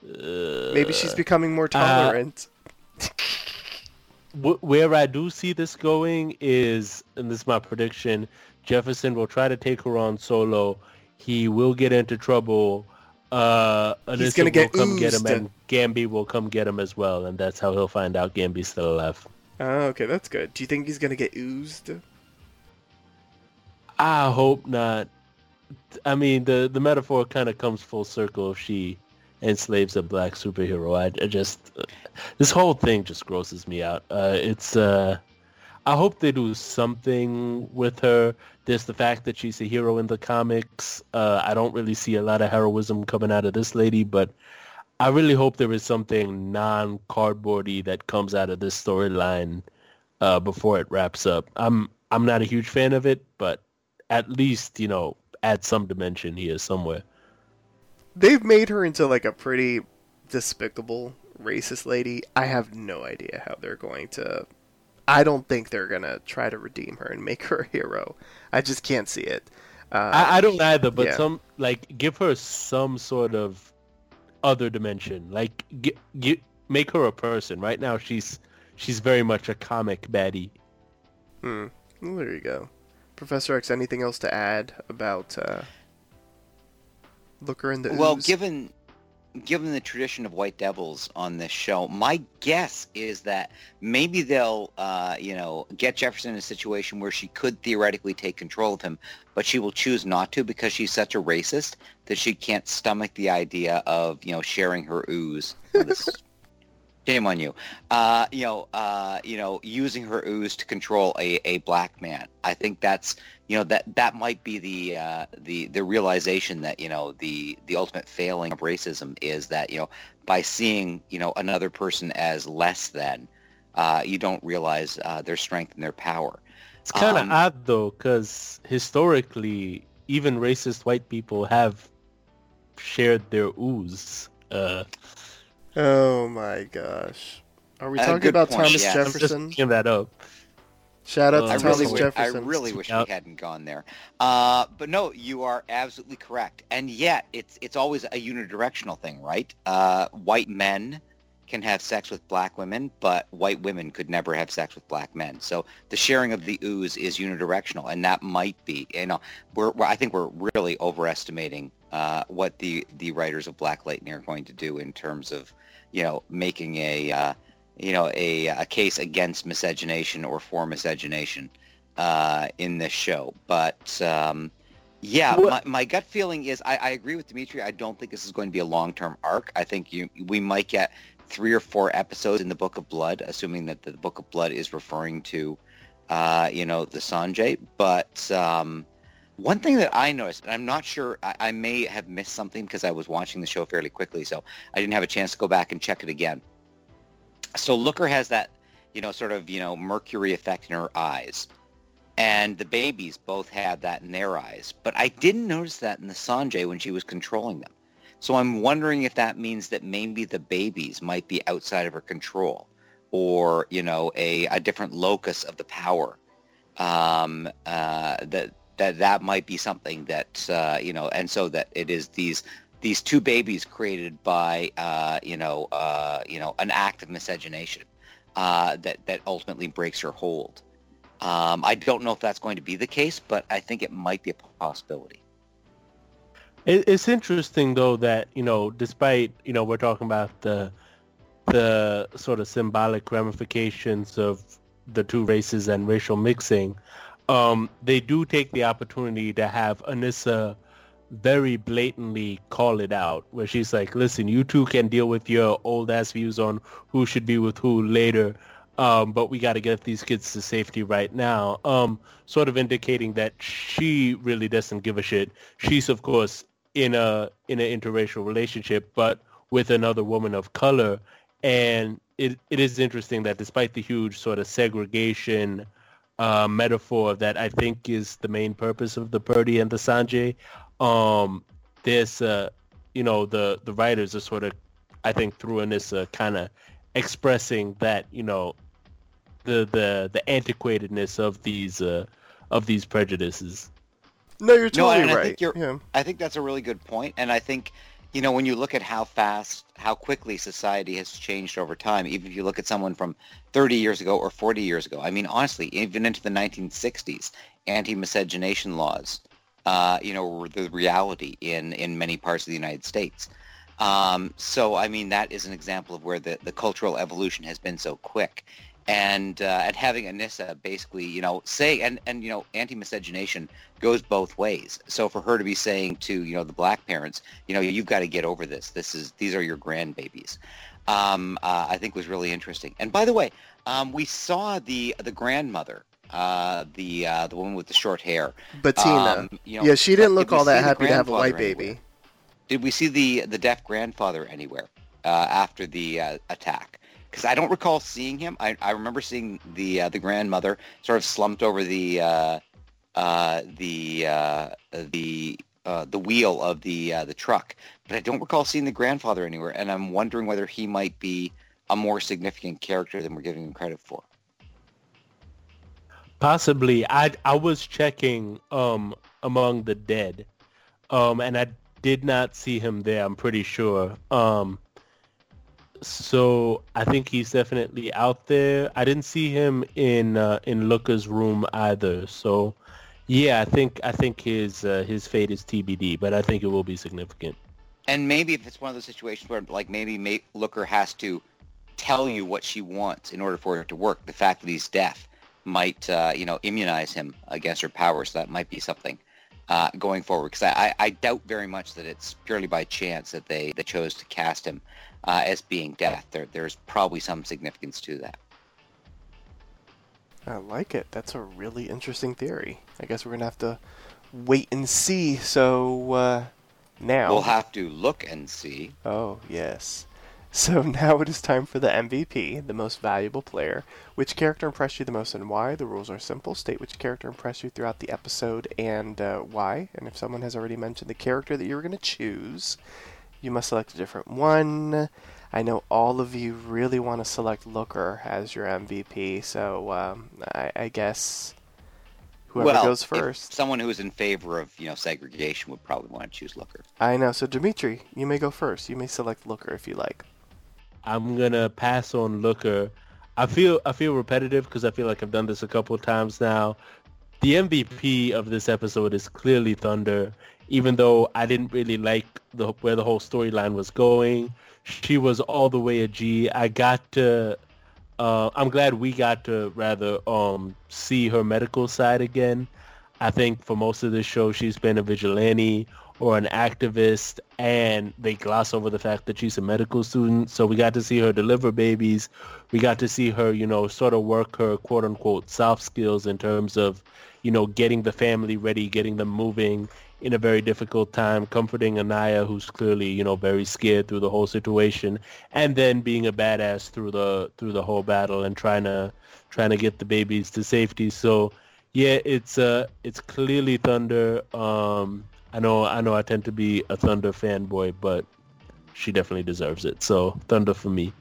Maybe she's uh, becoming more tolerant. Wh- where I do see this going is, and this is my prediction, Jefferson will try to take her on solo. He will get into trouble. Uh, He's gonna get will come get him, and Gambi will come get him as well, and that's how he'll find out Gambi's still alive. oh, okay, that's good. Do you think he's gonna get oozed? I hope not. I mean, the the metaphor kind of comes full circle if she enslaves a black superhero. I, I just this whole thing just grosses me out. Uh, it's uh, I hope they do something with her. There's the fact that she's a hero in the comics. Uh, I don't really see a lot of heroism coming out of this lady, but I really hope there is something non-cardboardy that comes out of this storyline uh, before it wraps up. I'm I'm not a huge fan of it, but at least you know add some dimension here somewhere. They've made her into like a pretty despicable racist lady. I have no idea how they're going to. I don't think they're gonna try to redeem her and make her a hero. I just can't see it. Uh, I, I don't either, but yeah. some like give her some sort of other dimension. Like get, get, make her a person. Right now she's she's very much a comic baddie. Hmm. Well, there you go. Professor X, anything else to add about uh, Looker in the Well, Ooze? given given the tradition of White Devils on this show, my guess is that maybe they'll, uh, you know, get Jefferson in a situation where she could theoretically take control of him, but she will choose not to because she's such a racist that she can't stomach the idea of, you know, sharing her ooze. This- Shame on you. Uh, you know, uh, you know, using her ooze to control a, a black man. I think that's you know that that might be the uh, the the realization that you know the the ultimate failing of racism is that you know by seeing you know another person as less than, uh, you don't realize uh, their strength and their power. It's kind of Um, odd though, because historically even racist white people have shared their ooze. Uh, Oh my gosh. Are we Uh, talking about point, Thomas yeah. I'm just Jefferson? that up. Shout out Uh, to I Thomas really, Thomas wish, I really wish Yep. we hadn't gone there. Uh, but no, you are absolutely correct. And yet, it's it's always a unidirectional thing, right? Uh, white men can have sex with black women, but white women could never have sex with black men. So the sharing of the ooze is unidirectional, and that might be, you know, we're, we're I think we're really overestimating uh, what the the writers of Black Lightning are going to do in terms of, you know, making a uh, you know, a, a case against miscegenation or for miscegenation uh, in this show. But um, yeah, my, my gut feeling is I, I agree with Dimitri. I don't think this is going to be a long-term arc. I think you we might get three or four episodes in the Book of Blood, assuming that the Book of Blood is referring to, uh, you know, the Sangre. But um, one thing that I noticed, and I'm not sure, I, I may have missed something because I was watching the show fairly quickly, so I didn't have a chance to go back and check it again so Looker has that, you know, sort of, you know, mercury effect in her eyes. And the babies both had that in their eyes. But I didn't notice that in the Sangre when she was controlling them. So I'm wondering if that means that maybe the babies might be outside of her control or, you know, a, a different locus of the power. Um, uh, that, that that might be something that, uh, you know, and so that it is these these two babies created by uh, you know uh, you know an act of miscegenation uh, that that ultimately breaks her hold. Um, I don't know if that's going to be the case, but I think it might be a possibility. It's interesting though that you know, despite you know, we're talking about the the sort of symbolic ramifications of the two races and racial mixing. Um, they do take the opportunity to have Anissa very blatantly call it out, where she's like, "Listen, you two can deal with your old ass views on who should be with who later." Um, but we got to get these kids to safety right now. Um, sort of indicating that she really doesn't give a shit. She's of course in a in an interracial relationship, but with another woman of color. And it, it is interesting that despite the huge sort of segregation uh, metaphor that I think is the main purpose of the Perdi and the Sangre, um, there's uh, you know the the writers are sort of I think through in this uh, kind of expressing that you know the the the antiquatedness of these uh, of these prejudices. No, you're No, totally and I right. think you're- yeah. I think that's a really good point, and I think you know when you look at how fast, how quickly society has changed over time. Even if you look at someone from 30 years ago or 40 years ago, I mean, honestly, even into the 1960s, anti-miscegenation laws, uh, you know, were the reality in in many parts of the United States. Um, so, I mean, that is an example of where the, the cultural evolution has been so quick. And uh, and having Anissa basically, you know, say and and you know, anti-miscegenation goes both ways. So for her to be saying to you know the black parents, you know, you've got to get over this. This is these are your grandbabies. Um, uh, I think was really interesting. And by the way, um, we saw the the grandmother, uh, the uh, the woman with the short hair. Bettina. Um, you know, yeah, she didn't look all that happy to have a white grandfather anywhere? baby. Did we see the the deaf grandfather anywhere uh, after the uh, attack? Because I don't recall seeing him. I, I remember seeing the uh, the grandmother sort of slumped over the uh, uh, the uh, the uh, the wheel of the uh, the truck, but I don't recall seeing the grandfather anywhere. And I'm wondering whether he might be a more significant character than we're giving him credit for. Possibly. I I was checking um among the dead, um, and I did not see him there. I'm pretty sure. Um, so I think he's definitely out there. I didn't see him in uh, in Looker's room either. So yeah, I think I think his uh, his fate is TBD, but I think it will be significant. And maybe if it's one of those situations where, like, maybe Ma- Looker has to tell you what she wants in order for it to work. The fact that he's deaf might, uh, you know, immunize him against her powers. So that might be something uh, going forward. Because I, I doubt very much that it's purely by chance that they, they chose to cast him uh, as being death. There, there's probably some significance to that. I like it. That's a really interesting theory. I guess we're gonna have to wait and see. So uh, now, We'll have to look and see. oh yes, So now it is time for the MVP, the most valuable player. Which character impressed you the most and why? The rules are simple. State which character impressed you throughout the episode and uh, why. And if someone has already mentioned the character that you were going to choose, you must select a different one. I know all of you really want to select Looker as your MVP, so um, I, I, guess whoever well, goes first. Someone who is in favor of you know segregation would probably want to choose Looker. I know. So Dimitri, you may go first. You may select Looker if you like. I'm gonna pass on Looker. I feel I feel repetitive because I feel like I've done this a couple times now. The MVP of this episode is clearly Thunder, even though I didn't really like the where the whole storyline was going. She was all the way a G. I got to. Uh, I'm glad we got to rather um, see her medical side again. I think for most of the show she's been a vigilante or an activist and they gloss over the fact that she's a medical student. So we got to see her deliver babies. We got to see her, you know, sort of work her quote unquote soft skills in terms of, you know, getting the family ready, getting them moving in a very difficult time, comforting Anaya, who's clearly, you know, very scared through the whole situation, and then being a badass through the through the whole battle and trying to trying to get the babies to safety. So yeah, it's uh it's clearly Thunder. Um I know I know I tend to be a Thunder fanboy, but she definitely deserves it. So Thunder for me.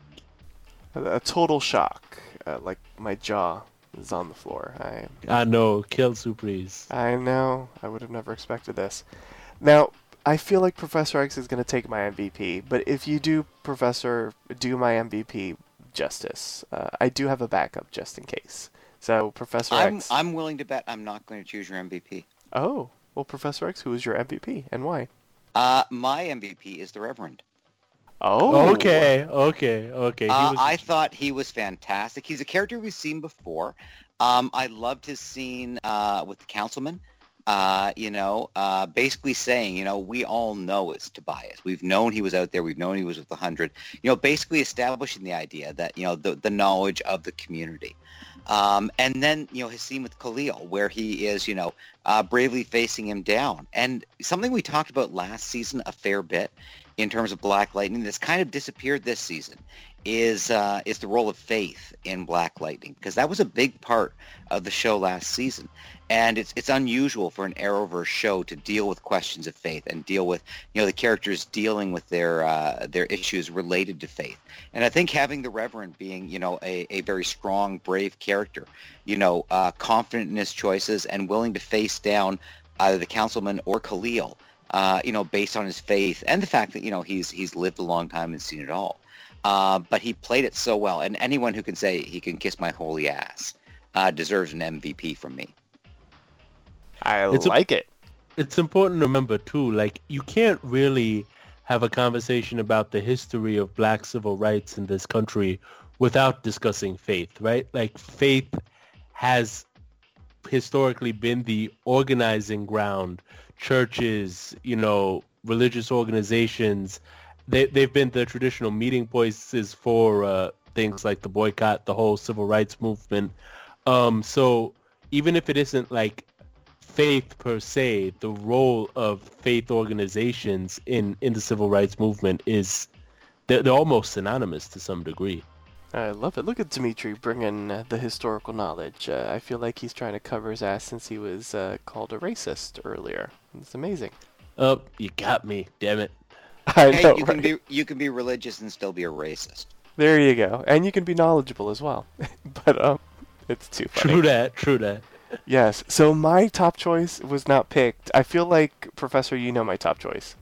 A, total shock. Uh, like my jaw is on the floor. I I know, kill surprise. I know. I would have never expected this. Now, I feel like Professor X is going to take my MVP, but if you do, Professor, do my MVP justice, uh, I do have a backup just in case. So, Professor I'm, X. I'm willing to bet I'm not going to choose your MVP. Oh, well, Professor X, who is your MVP and why? Uh, my MVP is the Reverend. Oh. Okay, okay, okay. Uh, was... I thought he was fantastic. He's a character we've seen before. Um, I loved his scene uh, with the councilman. Uh, you know, uh, basically saying, you know, we all know it's Tobias. We've known he was out there. We've known he was with the hundred. You know, basically establishing the idea that you know the the knowledge of the community. Um, and then, you know, his scene with Khalil, where he is, you know, uh, bravely facing him down. And something we talked about last season a fair bit in terms of Black Lightning that's kind of disappeared this season is uh, is the role of faith in Black Lightning because that was a big part of the show last season, and it's it's unusual for an Arrowverse show to deal with questions of faith and deal with you know the characters dealing with their uh, their issues related to faith. And I think having the Reverend being you know a, a very strong, brave character, you know, uh, confident in his choices and willing to face down either the councilman or Khalil. Uh, you know, based on his faith and the fact that you know he's he's lived a long time and seen it all. Uh, but he played it so well, and anyone who can say he can kiss my holy ass uh, deserves an MVP from me. I it's like a, it. It's important to remember too, like you can't really have a conversation about the history of black civil rights in this country without discussing faith, right? Like faith has historically been the organizing ground. Churches, you know, religious organizations they they've been the traditional meeting places for uh, things like the boycott, the whole civil rights movement. Um, so even if it isn't like faith per se, the role of faith organizations in in the civil rights movement is they're, they're almost synonymous to some degree. I love it. Look at Dimitri bringing uh, the historical knowledge. Uh, I feel like he's trying to cover his ass since he was uh, called a racist earlier. It's amazing. Oh, you got me. Damn it. I hey, know, you right? can be you can be religious and still be a racist. There you go, and you can be knowledgeable as well. but um, it's too funny. True that. True that. Yes. So my top choice was not picked. I feel like Professor, you know my top choice.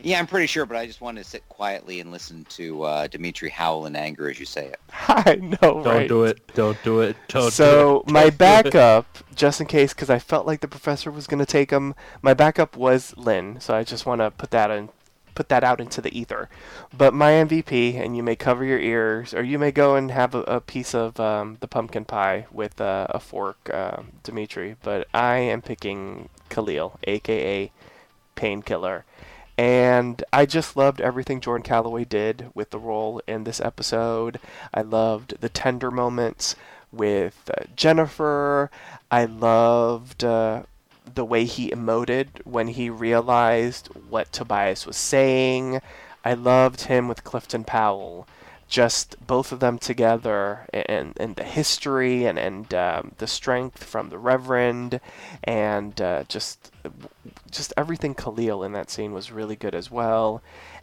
Yeah, I'm pretty sure, but I just wanted to sit quietly and listen to uh, Dimitri howl in anger as you say it. I know, Don't right? do it. Don't do it. Don't so do it. my Don't do it. backup, just in case, because I felt like the professor was going to take him, my backup was Lynn. So I just want to put that in put that out into the ether. But my MVP, and you may cover your ears, or you may go and have a, a piece of um, the pumpkin pie with uh, a fork, uh, Dimitri. But I am picking Khalil, aka Painkiller. And I just loved everything Jordan Calloway did with the role in this episode. I loved the tender moments with uh, Jennifer. I loved uh, the way he emoted when he realized what Tobias was saying. I loved him with Clifton Powell. Just both of them together, and and the history and and um, the strength from the Reverend, and uh, just just everything Khalil in that scene was really good as well,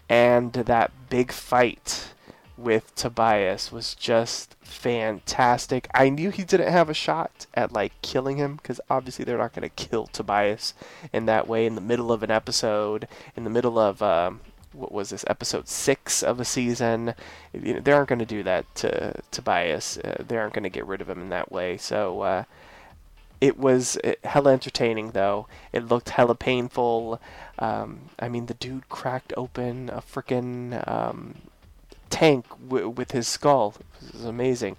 and that big fight with Tobias was just fantastic. I knew he didn't have a shot at like killing him because obviously they're not going to kill Tobias in that way in the middle of an episode, in the middle of um, what was this episode six of a season. You know, they aren't going to do that to Tobias. Uh, they aren't going to get rid of him in that way. So. Uh, it was uh, hella entertaining though. It looked hella painful. Um, I mean, the dude cracked open a freaking um, tank w- with his skull. It was amazing.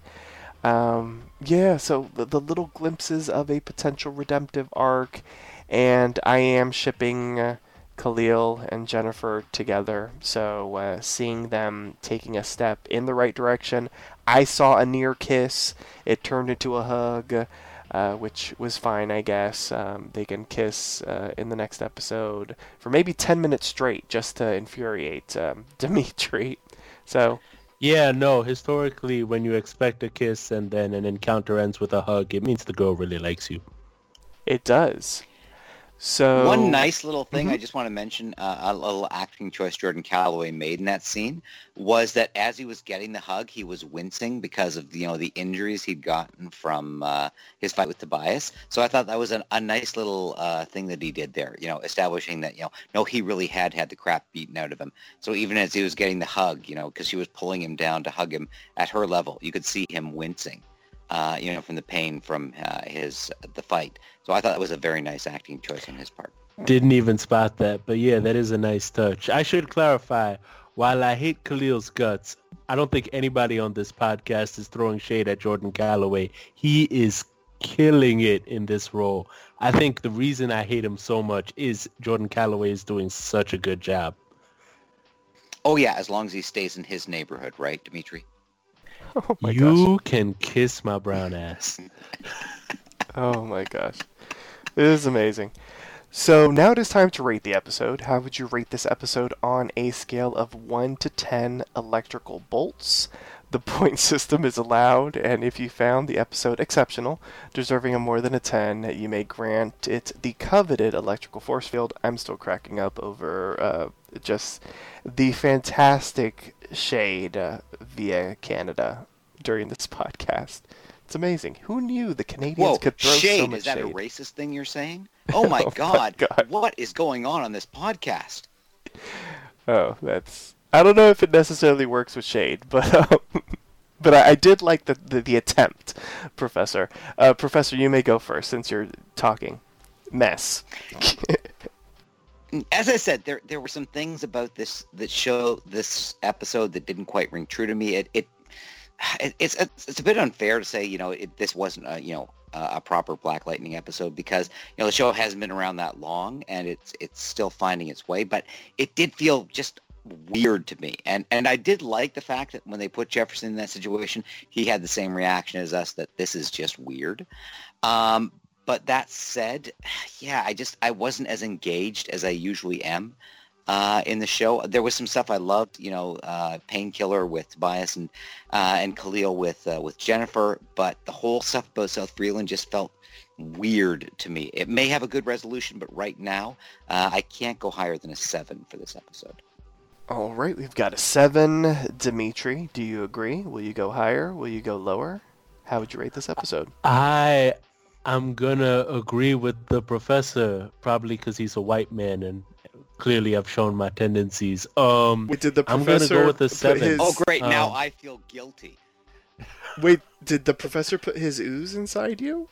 Um, yeah, so the, the, little glimpses of a potential redemptive arc, and I am shipping uh, Khalil and Jennifer together. So uh, seeing them taking a step in the right direction, I saw a near kiss. It turned into a hug. Uh, which was fine, I guess. Um, they can kiss uh, in the next episode for maybe 10 minutes straight just to infuriate um, Dimitri. So. Yeah, no. Historically, when you expect a kiss and then an encounter ends with a hug, it means the girl really likes you. It does. So one nice little thing mm-hmm. I just want to mention, uh, a little acting choice Jordan Calloway made in that scene was that as he was getting the hug, he was wincing because of you know the injuries he'd gotten from uh, his fight with Tobias. So I thought that was an, a nice little uh, thing that he did there, you know, establishing that you know no, he really had had the crap beaten out of him. So even as he was getting the hug, you know, because she was pulling him down to hug him at her level, you could see him wincing uh, you know, from the pain from uh, his the fight. So I thought that was a very nice acting choice on his part. Didn't even spot that, but yeah, that is a nice touch. I should clarify, while I hate Khalil's guts, I don't think anybody on this podcast is throwing shade at Jordan Calloway. He is killing it in this role. I think the reason I hate him so much is Jordan Calloway is doing such a good job. Oh yeah, as long as he stays in his neighborhood, right, Dimitri? Oh my you gosh. can kiss my brown ass. oh my gosh. This is amazing. So now it is time to rate the episode. How would you rate this episode on a scale of 1 to 10 electrical bolts? The point system is allowed, and if you found the episode exceptional, deserving of more than a 10, you may grant it the coveted electrical force field. I'm still cracking up over uh, just the fantastic shade uh, via Canada during this podcast. It's amazing. Who knew the Canadians Whoa, could throw shade, so much Is that shade? a racist thing you're saying? Oh my, oh god. my god. What is going on on this podcast? Oh, that's I don't know if it necessarily works with shade, but um, but I, I, did like the, the, the attempt, Professor. Uh, Professor, you may go first since you're talking. Mess. As I said, there there were some things about this that show this episode that didn't quite ring true to me. It it, it it's it's a bit unfair to say you know it, this wasn't a you know a proper Black Lightning episode because you know the show hasn't been around that long and it's it's still finding its way. But it did feel just weird to me. And and I did like the fact that when they put Jefferson in that situation, he had the same reaction as us that this is just weird. Um, but that said, yeah, I just I wasn't as engaged as I usually am uh, in the show. There was some stuff I loved, you know, uh, Painkiller with Tobias and uh, and Khalil with uh, with Jennifer, but the whole stuff about South Freeland just felt weird to me. It may have a good resolution, but right now uh, I can't go higher than a seven for this episode. All right, we've got a seven. Dimitri, do you agree? Will you go higher? Will you go lower? How would you rate this episode? I I'm gonna agree with the professor, probably because he's a white man, and clearly I've shown my tendencies. Um, Wait, did the professor I'm gonna go with a seven. His... Oh, great! Um, now I feel guilty. Wait, did the professor put his ooze inside you?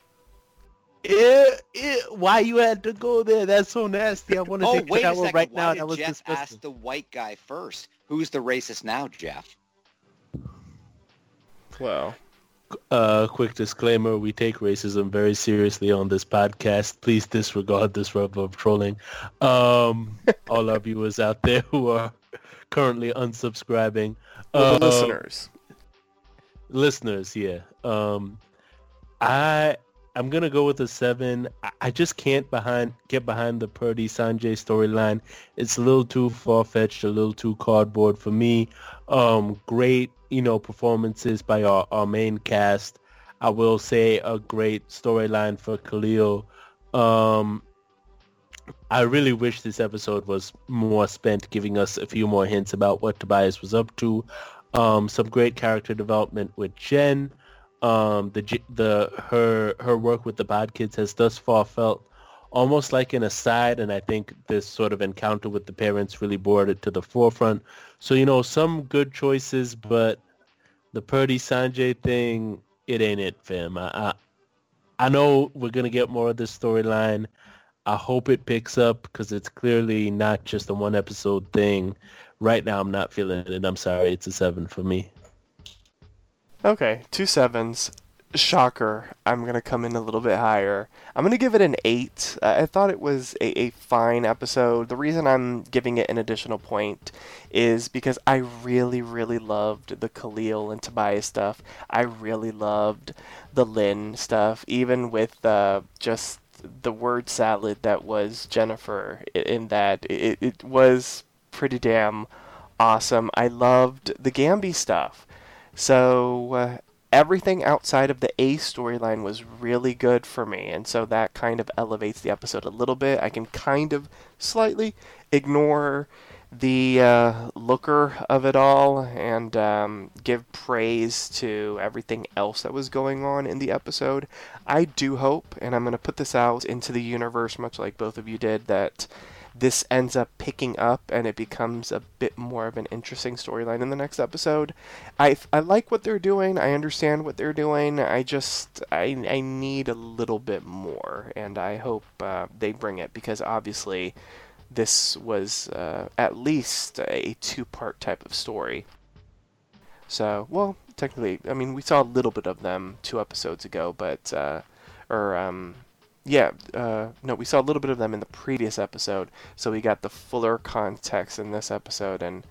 It, it, why you had to go there? That's so nasty. I want to oh, take a shower right why now. Did that was Jeff disgusting. ask the white guy first. Who's the racist now, Jeff? Well, uh, quick disclaimer: We take racism very seriously on this podcast. Please disregard this level of trolling. Um, all our viewers out there who are currently unsubscribing, well, uh, listeners, listeners, yeah. Um, I I'm gonna go with a seven. I, just can't behind get behind the Perdi Sangre storyline. It's a little too far fetched, a little too cardboard for me. Um, great, you know, performances by our, our main cast. I will say a great storyline for Khalil. Um, I really wish this episode was more spent giving us a few more hints about what Tobias was up to. Um, some great character development with Jen. Um, the the her her work with the bad kids has thus far felt almost like an aside, and I think this sort of encounter with the parents really brought it to the forefront. So you know, some good choices, but the Perdi Sangre thing, it ain't it, fam. I, I I know we're gonna get more of this storyline. I hope it picks up because it's clearly not just a one episode thing. Right now, I'm not feeling it. I'm sorry, it's a seven for me. Okay, two sevens. Shocker. I'm going to come in a little bit higher. I'm going to give it an 8. Uh, I thought it was a, a fine episode. The reason I'm giving it an additional point is because I really, really loved the Khalil and Tobias stuff. I really loved the Lynn stuff, even with uh, just the word salad that was Jennifer, in that it, it was pretty damn awesome. I loved the Gambi stuff. So uh, everything outside of the A storyline was really good for me, and so that kind of elevates the episode a little bit. I can kind of slightly ignore the uh, looker of it all and um, give praise to everything else that was going on in the episode. I do hope, and I'm going to put this out into the universe, much like both of you did, that this ends up picking up and it becomes a bit more of an interesting storyline in the next episode. I, I like what they're doing. I understand what they're doing. I just I, I need a little bit more, and I hope uh, they bring it because obviously this was uh, at least a two-part type of story. So, well, technically, I mean, we saw a little bit of them two episodes ago, but uh, or um, yeah, uh, no, we saw a little bit of them in the previous episode, so we got the fuller context in this episode, and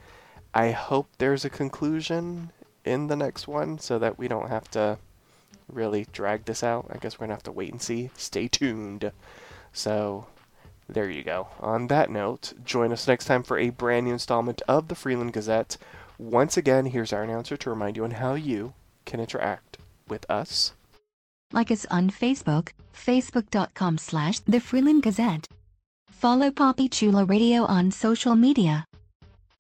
I hope there's a conclusion in the next one so that we don't have to really drag this out. I guess we're gonna have to wait and see. Stay tuned. So, there you go. On that note, join us next time for a brand new installment of the Freeland Gazette. Once again, here's our announcer to remind you on how you can interact with us like us on Facebook, facebook.com slash The Freeland Gazette. Follow Poppy Chulo Radio on social media.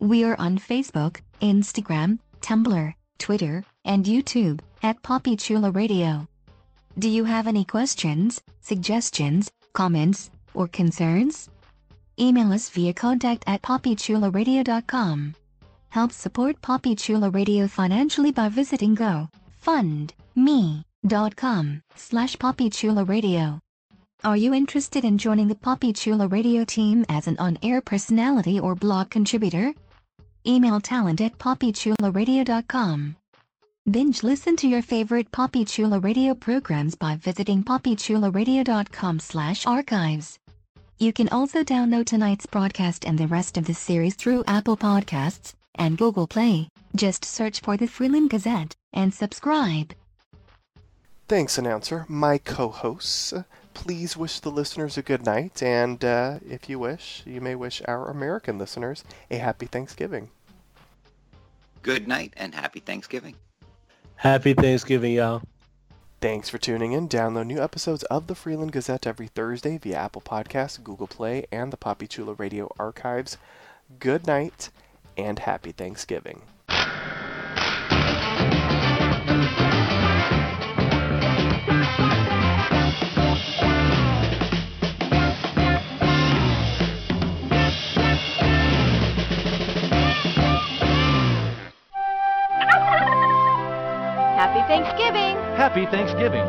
We are on Facebook, Instagram, Tumblr, Twitter, and YouTube at Poppy Chulo Radio. Do you have any questions, suggestions, comments, or concerns? Email us via contact at poppychuloradio.com. Help support Poppy Chulo Radio financially by visiting GoFundMe dot com slash Poppy Chulo Radio. Are you interested in joining the Poppy Chulo Radio team as an on-air personality or blog contributor? Email talent at poppychuloradio.com. Binge listen to your favorite Poppy Chulo Radio programs by visiting poppychuloradio.com slash archives. You can also download tonight's broadcast and the rest of the series through Apple Podcasts and Google Play. Just search for the Freeland Gazette and subscribe. Thanks, announcer. My co-hosts, please wish the listeners a good night, and uh, if you wish, you may wish our American listeners a happy Thanksgiving. Good night and happy Thanksgiving. Happy Thanksgiving, y'all. Thanks for tuning in. Download new episodes of the Freeland Gazette every Thursday via Apple Podcasts, Google Play, and the Poppy Chulo Radio archives. Good night and happy Thanksgiving. Thanksgiving! Happy Thanksgiving!